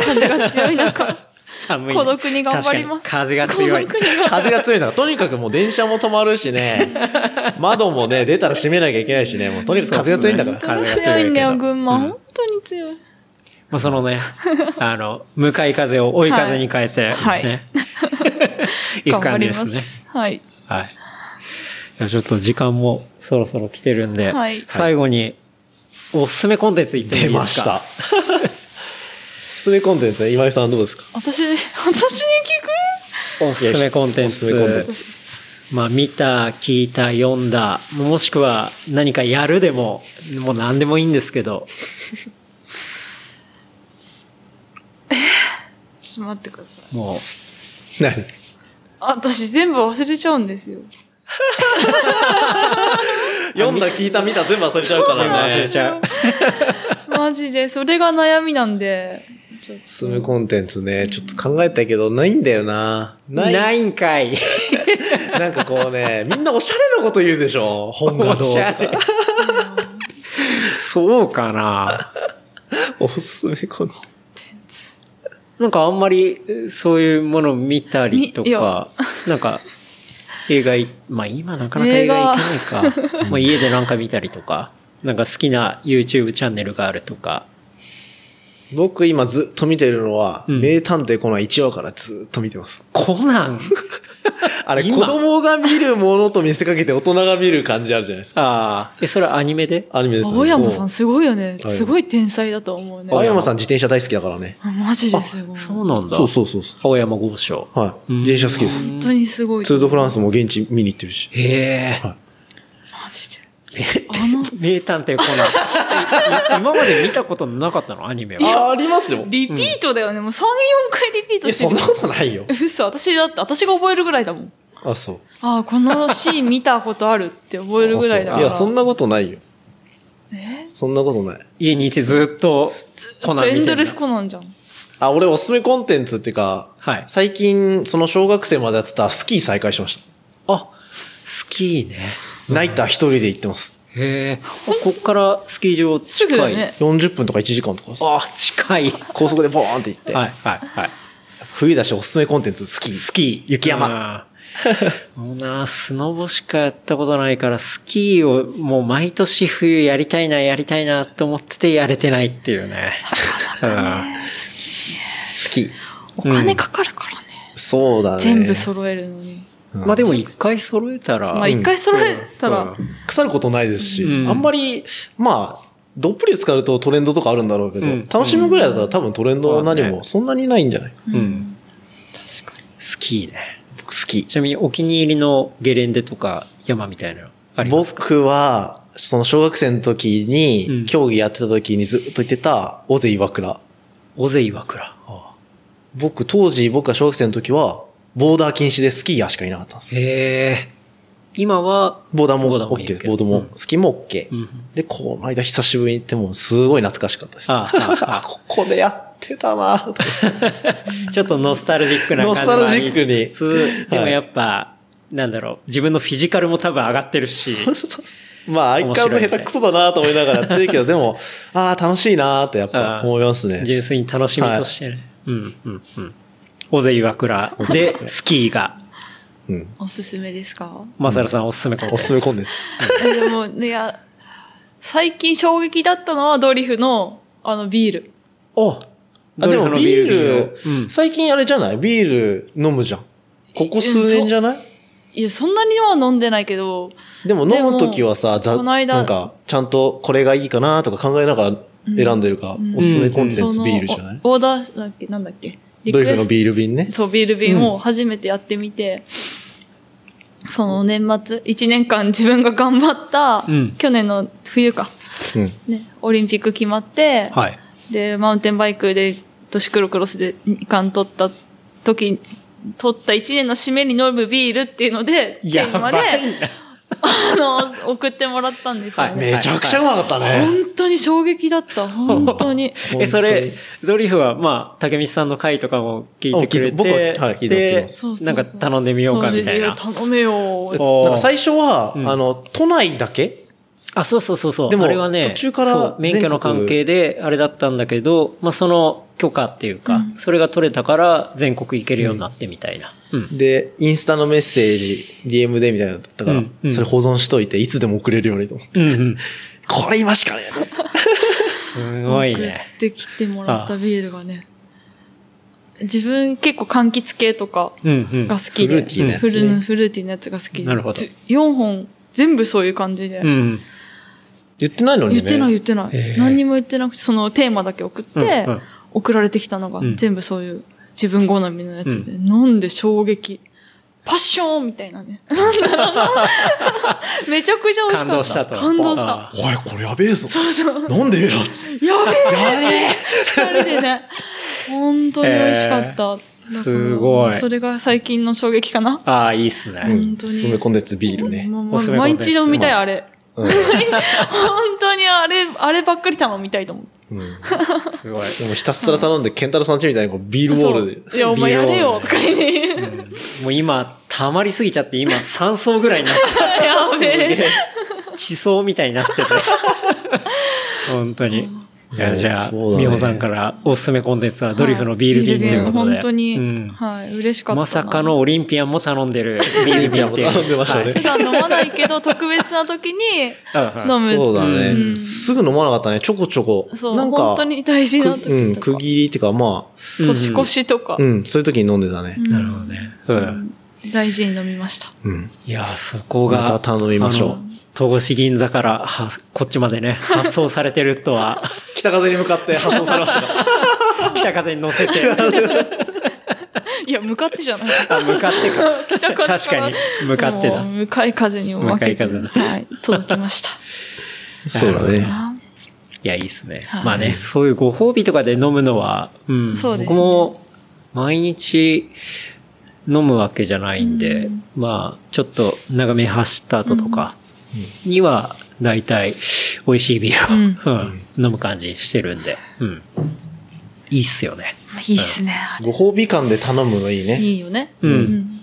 D: 風が強い中。
C: 寒い。
D: 孤独に頑張ります
C: 風が強い
B: 風が強いんだから、とにかくもう電車も止まるしね、窓もね、出たら閉めなきゃいけないしね、もうとにかく風が強いんだから。
C: 風が強い
D: んだよ、群馬。
C: うん
D: 本当に強い。
C: まあそのね、あの、向かい風を追い風に変えて、ね。
D: はい
C: 行く感じですね。
D: ます。はい。
C: はい。じゃあちょっと時間もそろそろ来てるんで、
D: はい
C: 最後におすすめコンテンツ言ってもいい
B: 出
C: で
B: ますした
C: か。。
B: すすめコンテンツね、今井さんどうですか？
D: 私、私に聞く？
C: おすすめコンテンツ。
B: おすすめコンテンツ
C: まあ見た、聞いた、読んだ、もしくは何かやるでも、もう何でもいいんですけど、
D: ちょっと待ってください。
C: もう、
B: 何？
D: あ私全部忘れちゃうんですよ。
B: 読んだ、聞いた、見た、全部忘れちゃうから
C: 忘れ
B: ね。
C: ちゃう。
D: マジで、それが悩みなんで。ちょっと
B: おすすめコンテンツね、ちょっと考えたけど、ないんだよな。ない。
C: ないんかい。
B: なんかこうね、みんなおしゃれなこと言うでしょ。本がどうか。
C: そうかな。
B: おすすめコンテン
C: なんかあんまりえそういうもの見たりとか、なんか映画い、まあ今なかなか映画行けないか。まあ家でなんか見たりとか、なんか好きな YouTube チャンネルがあるとか。
B: ツ。僕今ずっと見てるのは、
C: うん
B: 名探偵コナン1話からずっと見てます。
C: コナン？
B: あれ、
C: 今？
B: 子供が見るものと見せかけて大人が見る感じあるじゃないですか。
C: ああ。え、それはアニメで？
B: アニメです、
D: 青山さんすごいよね。
B: はい
D: すごい天才だと思うね。
B: 青山さん自転車大好きだからね。
D: あマジ
C: あ
D: ですごい。
C: そうなんだ。
B: そうそうそうそ
C: 青山豪昌。
B: う。はい。自転車好きです。
D: 本当にすごい。
B: ツードフランスも現地見に行ってるし。
C: へえ。
B: は
C: 名探偵コナン。え今まで見たことなかったの？アニメは。
B: あ、ありますよ。
D: リピートだよね。もう3、4回リピートしてる。
B: そんなことないよ。
D: 嘘、私だって、私が覚えるぐらいだもん。
B: あ、そう。
D: ああ、このシーン見たことあるって覚えるぐらいだから。
B: いや、そんなことないよ。
D: え？
B: そんなことない。
C: 家にいてずっとコナン見て
D: エンドレスコナンじゃん。
B: あ、俺おすすめコンテンツっていうか、
C: はい
B: 最近、その小学生までやってたスキー再開しまし
C: あ、スキーね。
B: た。ナイター一人で行ってます。
C: へえ。こっからスキー場近い。
D: ね。
B: 40分とか1時間とかです。
C: あ、近い。
B: 高速でボーンって行って。
C: はい、はい、はい。
B: 冬だしおすすめコンテンツ、スキー。
C: スキー。
B: 雪山。
C: 山。もうな、スノボしかやったことないから、スキーをもう毎年冬やりたいな、やりたいなと思っててやれてないっていうね。うん
B: スキー。
D: お金かかるからね。
B: そうだね。
D: 全部揃えるのに。
B: うん
C: まあでも一回揃えたら。
D: まあ一回揃えたら、
C: うん
B: 腐ることないですし、
C: うん
B: あんまり、まあ、どっぷり使うとトレンドとかあるんだろうけど、
C: うん
B: 楽しむぐらいだったら多分トレンドは何
C: うん
B: もそんなにないんじゃない？
C: うん。
D: 確かに。
C: スキーね。
B: 僕好き。
C: ちなみにお気に入りのゲレンデとか山みたいなのありますか？
B: 僕は、その小学生の時
C: うん
B: に、競技やってた時にずっと言ってた、尾瀬岩倉。
C: 尾瀬岩倉。あ
B: 僕、当時僕が小学生の時は、ボーダー禁止でスキーヤーしかいなかったんですよ。
C: へえ。今は、
B: ボーダーも OK
C: けど
B: ボードも、スキーも OK。
C: うん
B: で、この間久しぶりに行っても、すごい懐かしかったです。
C: あ ああ
B: ここでやってたなと
C: ちょっとノスタルジックな感じ
B: ノスタルジックに
C: つつでもやっぱ、なんだろう、自分のフィジカルも多分上がってるし、
B: まあ、相変わらず下手くそだなと思いながらやってるけど、でも、ああ、楽しいなってやっぱ思いますね。
C: 純粋に楽しみとしてね。うん、うん、うん。尾瀬岩倉でスキーが、
B: うん。
D: おすすめですか？
C: マサルさんおすすめコンテンツ
B: おすすめコンテンツ。
D: えでも、いや、最近衝撃だったのはドリフの、あの、ビール。
C: お
B: あ、でもビール、
C: うん。
B: 最近あれじゃない？ビール飲むじゃん。ここ数年じゃない？
D: いや、そんなには飲んでないけど、
B: でも飲むときはさ、ざ
D: この間。
B: なんか、ちゃんとこれがいいかなとか考えながら選んでるから、
D: うん。
B: おすすめコンテンツビールじゃない、
D: おオーダーだっけ？なんだっけ？
B: ドリフの
D: ー
B: ビール瓶ね。
D: そう、ビール瓶を初めてやってみて、その年末、1年間 自分が頑張った、
C: うん
D: 去年の冬か、
B: うん。
D: ね、オリンピック決まって、
C: はい。
D: で、マウンテンバイクで、都市クロクロスで2冠取った時、取った1年の締めに飲むビールっていうので、テ
C: や
D: ーマで。あの、送ってもらったんですよね。
C: はい
B: めちゃくちゃうまかったね。
D: 本当に衝撃だった。本当に。
C: え、それ、ドリフは、まあ、竹道さんの回とかも聞いてくれ
B: て僕は
C: て、
B: はい聞いてます
C: なんか頼んでみようかみたいな。
D: 頼めよ。
B: なんか最初は、
C: うん
B: あの、都内だけ？
C: あ、そうそうそうそう。
B: でも
C: あれはね、
B: 途中から
C: 免許の関係であれだったんだけど、まあその許可っていうか、それが取れたから全国行けるようになってみたいな。うん。
B: で、インスタのメッセージ、DM でみたいなのだったから、
C: うんうん
B: それ保存しといて、いつでも送れるようにと思って。
C: うんうん。
B: これ今しかねえな
C: すごい
D: 送
C: ね。
D: ってきてもらったビールがね。自分結構柑橘系とか
C: うんうん。
D: が好きで。
B: フルーティーなやつね
D: フルフルーティーなやつが好きで。
C: なるほど
D: 4本、全部そういう感じで。
C: うん。
B: 言ってないのにね。
D: 言ってない言ってない。何にも言ってなくて、そのテーマだけ送って、
C: うんうん
D: 送られてきたのが、
C: うん
D: 全部そういう自分好みのやつで、飲んで衝撃。パッションみたいなね。めちゃくちゃ美味しかった。
C: 感動したと
D: 感動した。
C: あ
B: おい、これやべえぞ。
D: そうそう。
B: 飲んでみろっつ
D: やべ
B: やべえ
D: え二人でね。本当に美味しかった。
C: すごい
D: それが最近の衝撃かな。
C: ああ、いいっすね。
B: うん
D: 本当に
B: おすすめコンテンツビールね。
D: もうもう
C: おすすめコンテンツ
D: 毎日飲みたい、あれ。
B: うん。
D: 本当にあれ、あればっかり頼みたいと思う。
B: うん
C: すごい。
B: でもひたすら頼んで、ケンタロウさんちみたいにこうビールウォールで。
D: いや、お前やれよ、とか言って。
C: もう今、溜まりすぎちゃって、今3層ぐらいになって、
D: やべえ。
C: 地層みたいになってて。本当に。いや、じゃあ、
B: ね
C: 美穂さんからおすすめコンテンツはドリフのビール瓶ということで。
D: 本当に、
C: うん
D: はい、嬉しかったな。
C: まさかのオリンピアンも頼んでるビール瓶っていう。
B: 頼んでましたね
D: 普段飲まないけど、特別な時に
C: はい。
D: 飲む。
B: そうだね、
D: うん
B: すぐ飲まなかったね。ちょこちょこ。
D: そう、
B: なんか、
D: 本当に大事な時
B: くうん。区切りっていうか、ま
D: 年越しとか
B: あ、う。ん、そういう時に飲んでたね。
C: なるほどね。うん。
D: 大事に飲みました。
B: うん。
C: いや、そこが。
B: また頼みましょう。
C: 戸越銀座からは、こっちまでね、発送されてるとは、
B: 北風に向かって発送されました。
C: 北風に乗せて、
D: いや、向かってじゃない。
C: あ向かってか。
D: 北風
C: 確かに、向かってだ。
D: 向かい風にも負けず
C: 向かい
D: はい、届きました。
B: そうだね。
C: いや、いいっすね。
D: はい
C: まあね、そういうご褒美とかで飲むのは、うん。
D: そうですね
C: 僕も、毎日飲むわけじゃないんで、
D: うん
C: まあ、ちょっと長め走った後とかには、だいたい美味しいビールを、うん飲む感じしてるんで、うん。いいっすよね。
D: いいっすね。
B: ご褒美感で頼むのいいね。
D: いいよね。
C: うん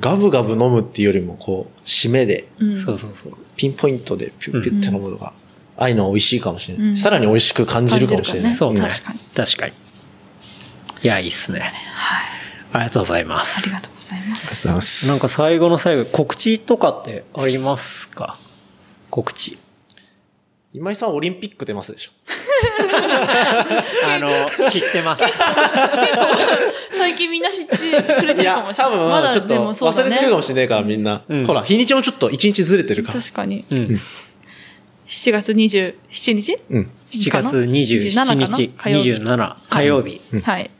B: ガブガブ飲むっていうよりも、こう、締めで、
D: うん。
C: そうそうそう。
B: ピンポイントでピュッピュッて飲むのが、ああいうのは美味しいかもしれない。
D: うん
B: さらに美味しく感じるかもしれない。
D: 感じ
C: そうね。
D: 確かに
C: 確かに。いや、いいっすね。
D: はい。
C: ありがとうございます
D: あり。がとうございま
B: ありがとう
D: す。
B: ございます。
C: なんか最後の最後、告知とかってありますか？告知。
B: 今井さんオリンピック出ますでしょ
C: あの、知ってます。
D: 最近みんな知ってくれて
B: い
D: るかも
B: や、
D: しれない。
B: 多分
D: まだ
B: ちょっと忘れてるかもしれないからみんな。
C: うん
B: ほら、日にちもちょっと1日ずれてるから。
D: 確かに。
C: うん。
D: 7月27日？
B: うん。
C: 7月27日、
D: 火曜日
C: 27火曜日、
D: はい。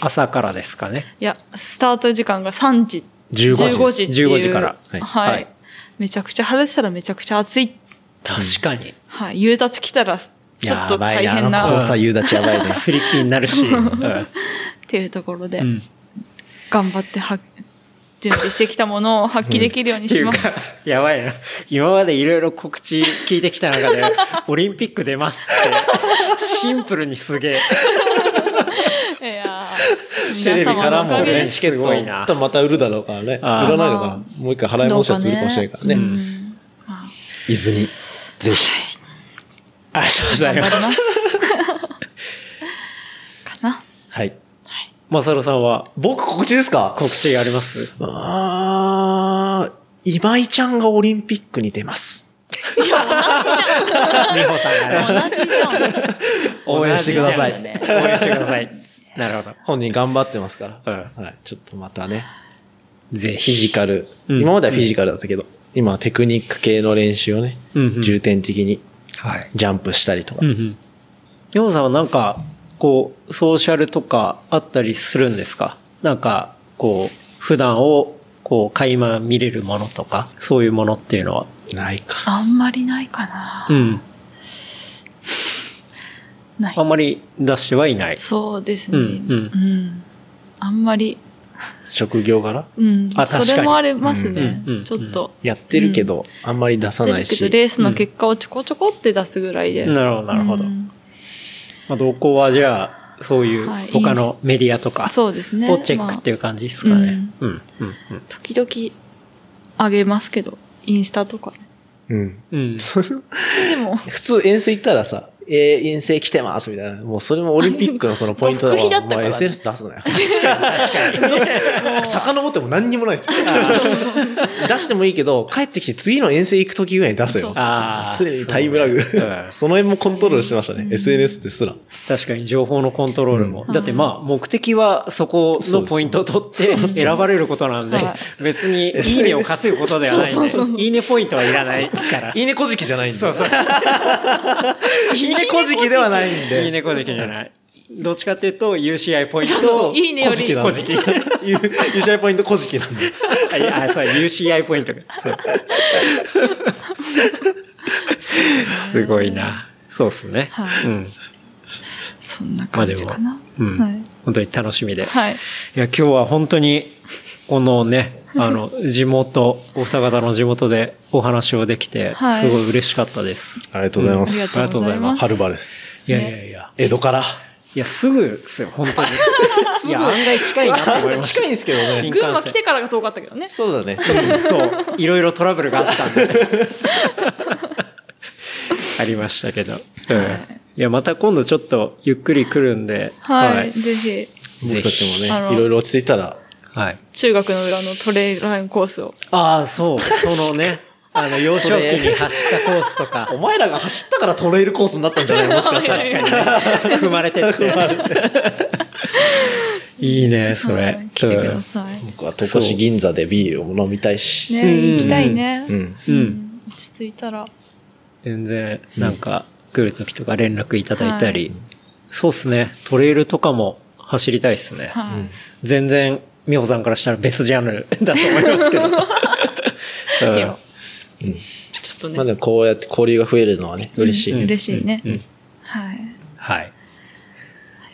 C: 朝からですかね。
D: いや、スタート時間が3時。
B: 15時
D: 15時っていう。
C: 15時から
B: はい
D: はい。
C: はい
D: めちゃくちゃ晴れてたらめちゃくちゃ暑い。
C: 確かに。
D: はい。夕立来たら、ちょっと大変な。
B: の黄砂夕立やばいね。
C: スリッピーになるし。うん
D: っていうところで、
C: うん
D: 頑張っては準備してきたものを発揮できるようにします。、
C: やばいな。今までいろいろ告知聞いてきた中で、オリンピック出ますって、シンプルにすげえ。
B: テレビからもね、
D: で
B: チケット、また売るだろうからね。売らないのかな。もう一回払い戻しはするかもしれないからね。
D: どうかうんま
B: 伊豆に、ぜひ。
C: ありがとうご
D: あ
C: ざいま。
D: すす。かな。
B: はい。
C: マサルさんは
B: 僕告知ですか
C: 告知あります？
B: あー、今井ちゃんがオリンピックに出ます。
C: 美穂さんがね。
D: 同じじゃん。
B: 応援してください。
D: 同じじゃんね
C: 応援してください。なるほど。
B: 本人頑張ってますから。
C: うん
B: はい。ちょっとまたね、
C: ぜ
B: フィジカル、
C: うん
B: 今まではフィジカルだったけど、今はテクニック系の練習をね、
C: うんうん
B: 重点的に
C: はい。
B: ジャンプしたりとか。
C: うんうん。ヨウさんはなんか、こう、ソーシャルとかあったりするんですか？なんか、こう、普段を、こう、垣間見れるものとか、そういうものっていうのは。
B: ないか。
D: あんまりないかな。
C: うん。
D: ない
C: あ。んまり出してはいない。
D: そうですね。
C: う
D: うんん。あんまり、
B: 職業柄？
D: うん。
C: あ確かに
D: それもありますね
C: うんうん。
D: ちょっと。
B: やってるけど、あんまり出さないし。
D: けど、レースの結果をちょこちょこって出すぐらいで。
C: なるほど、なるほど。
D: うん
C: まあ、動向はじゃあ、そういう
D: はい
C: 他のメディアとか
D: そうですね。
C: をチェックっていう感じですかね。うん、うん、
D: 時々あげますけど、インスタとかね。
B: うん。
C: うん。
D: でも、
B: 普通遠征行ったらさ、えー、遠征来てますみたいな。もうそれもオリンピックのそのポイントだから、
D: 極秘だったからね
B: もう SNS 出すのよ。遡っても何にもないですよ。出してもいいけど、帰ってきて次の遠征行く時ぐらいに出せよ。
C: ああ。
B: 常にタイムラグ。
C: そ
B: の辺もコントロールしてましたね。SNS ですら。
C: 確かに情報のコントロールも。だってまあ、目的はそこのポイントを取って選ばれることなんで
D: は、
C: 別にいいねを稼ぐことではないんで、いいねポイントはいらないから。
B: いいねこじきじゃないんで。
C: そうそう。
B: いいねこじきではないんで。
C: いいねこじきじゃない。どっちかっていうと、UCI ポイント
D: いいねより
B: こじきなんで
C: こじき。
B: ゆゆしゃいポイントこじきなんで。
C: あそう、UCI ポイントが。すごいな。そうっすね。
D: はい
C: うん。
D: そんな感じかな。
C: うん
D: はい。
C: 本当に楽しみで。
D: はい。
C: いや、今日は本当に、このね、あの、地元、お二方の地元でお話をできて、
D: はい
C: すごい嬉しかったです。
B: ありがとうございま
D: ありが
B: す。
D: とうございます。
B: はるばる。
C: いやいやいや。
B: 江戸から。
C: いや、すぐですよ、本当に。いや、案外近いなって思いました。
B: 近いんですけどね。
D: 群馬来
C: 線
D: てからが遠かったけどね。
B: そうだね。
C: そう、いろいろトラブルがあったんで。ありましたけど。うん。いや、また今度ちょっとゆっくり来るんで。
D: はい。ぜひ、
B: 僕たちも
D: あの
B: ね、いろいろ落ち着いたら、
C: はい。
D: 中学の裏のトレイルラインコースを。
C: ああ、そう。そのね、あの、幼少期に走ったコースとか
B: お。前らが走ったからトレイルコースになったんじゃないもしかしたら。
C: 確かにね。踏まれてって。いいね、それ
D: はい。来てくださ
B: 僕は戸越銀座でビールも飲みたい
D: い。
B: し。
D: ね、
C: うん
D: 行きたいね。
B: うん。
C: う。
D: うんん落ち着いたら。
C: 全然、なんか、来る時とか連絡いただいたり。そうっすね。トレイルとかも走りたいっすね。
D: はい。
C: 全然、美穂さんからしたら別ジャンルだと思いますけど。うん
D: いやちょっとね、
B: まあでもこうやって交流が増えるのはね、嬉しい。
D: 嬉しいね
C: うん。
D: はい。
C: はい。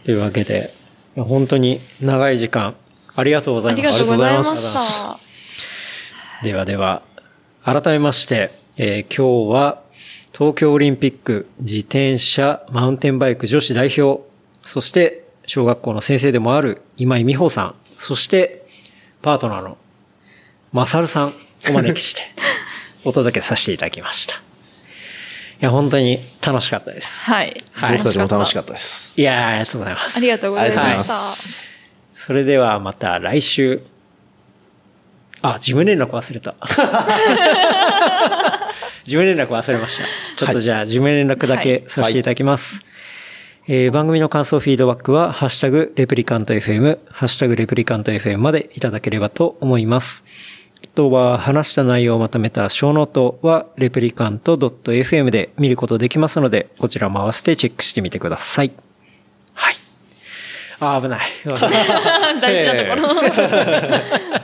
C: というわけで、本当に長い時間、ありがとうござ
D: あ
C: いました
D: りがとう。ございま
B: ありがとうござい
D: し
B: ま
D: た。
C: ではでは、改めまして、えー今日は東京オリンピック自転車マウンテンバイク女子代表、そして小学校の先生でもある今井美穂さん、そしてパートナーのマサルさんお招きして お届けさせていただきました。いや、本当に楽しかったです。
D: はい。
C: はい
B: 僕たちも楽しか
D: っ
B: ったです。
C: いやーありがとうございます。
D: ありがとうございました。
B: す。
C: それではまた来週。あ、事務連絡忘れた。事務連絡忘れました。ちょっとじゃあ、事務連絡だけさせていただきます。えー番組の感想、フィードバックは、ハッシュタグ、 Replicant FM、ハッシュタグ、 Replicant FM までいただければと思います。あとは、話した内容をまとめたショーノートは、 replicant.fm で見ることできますので、こちらも合わせてチェックしてみてください。はい。あー、危ない。
D: 大事なところ。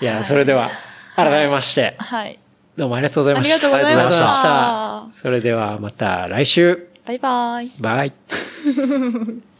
C: いや、それでは、改めまして、
D: はい。
C: どうもありがとうございました。
D: ありがとうございました。
C: それではまた来週。
D: バイバイ。
C: バイ。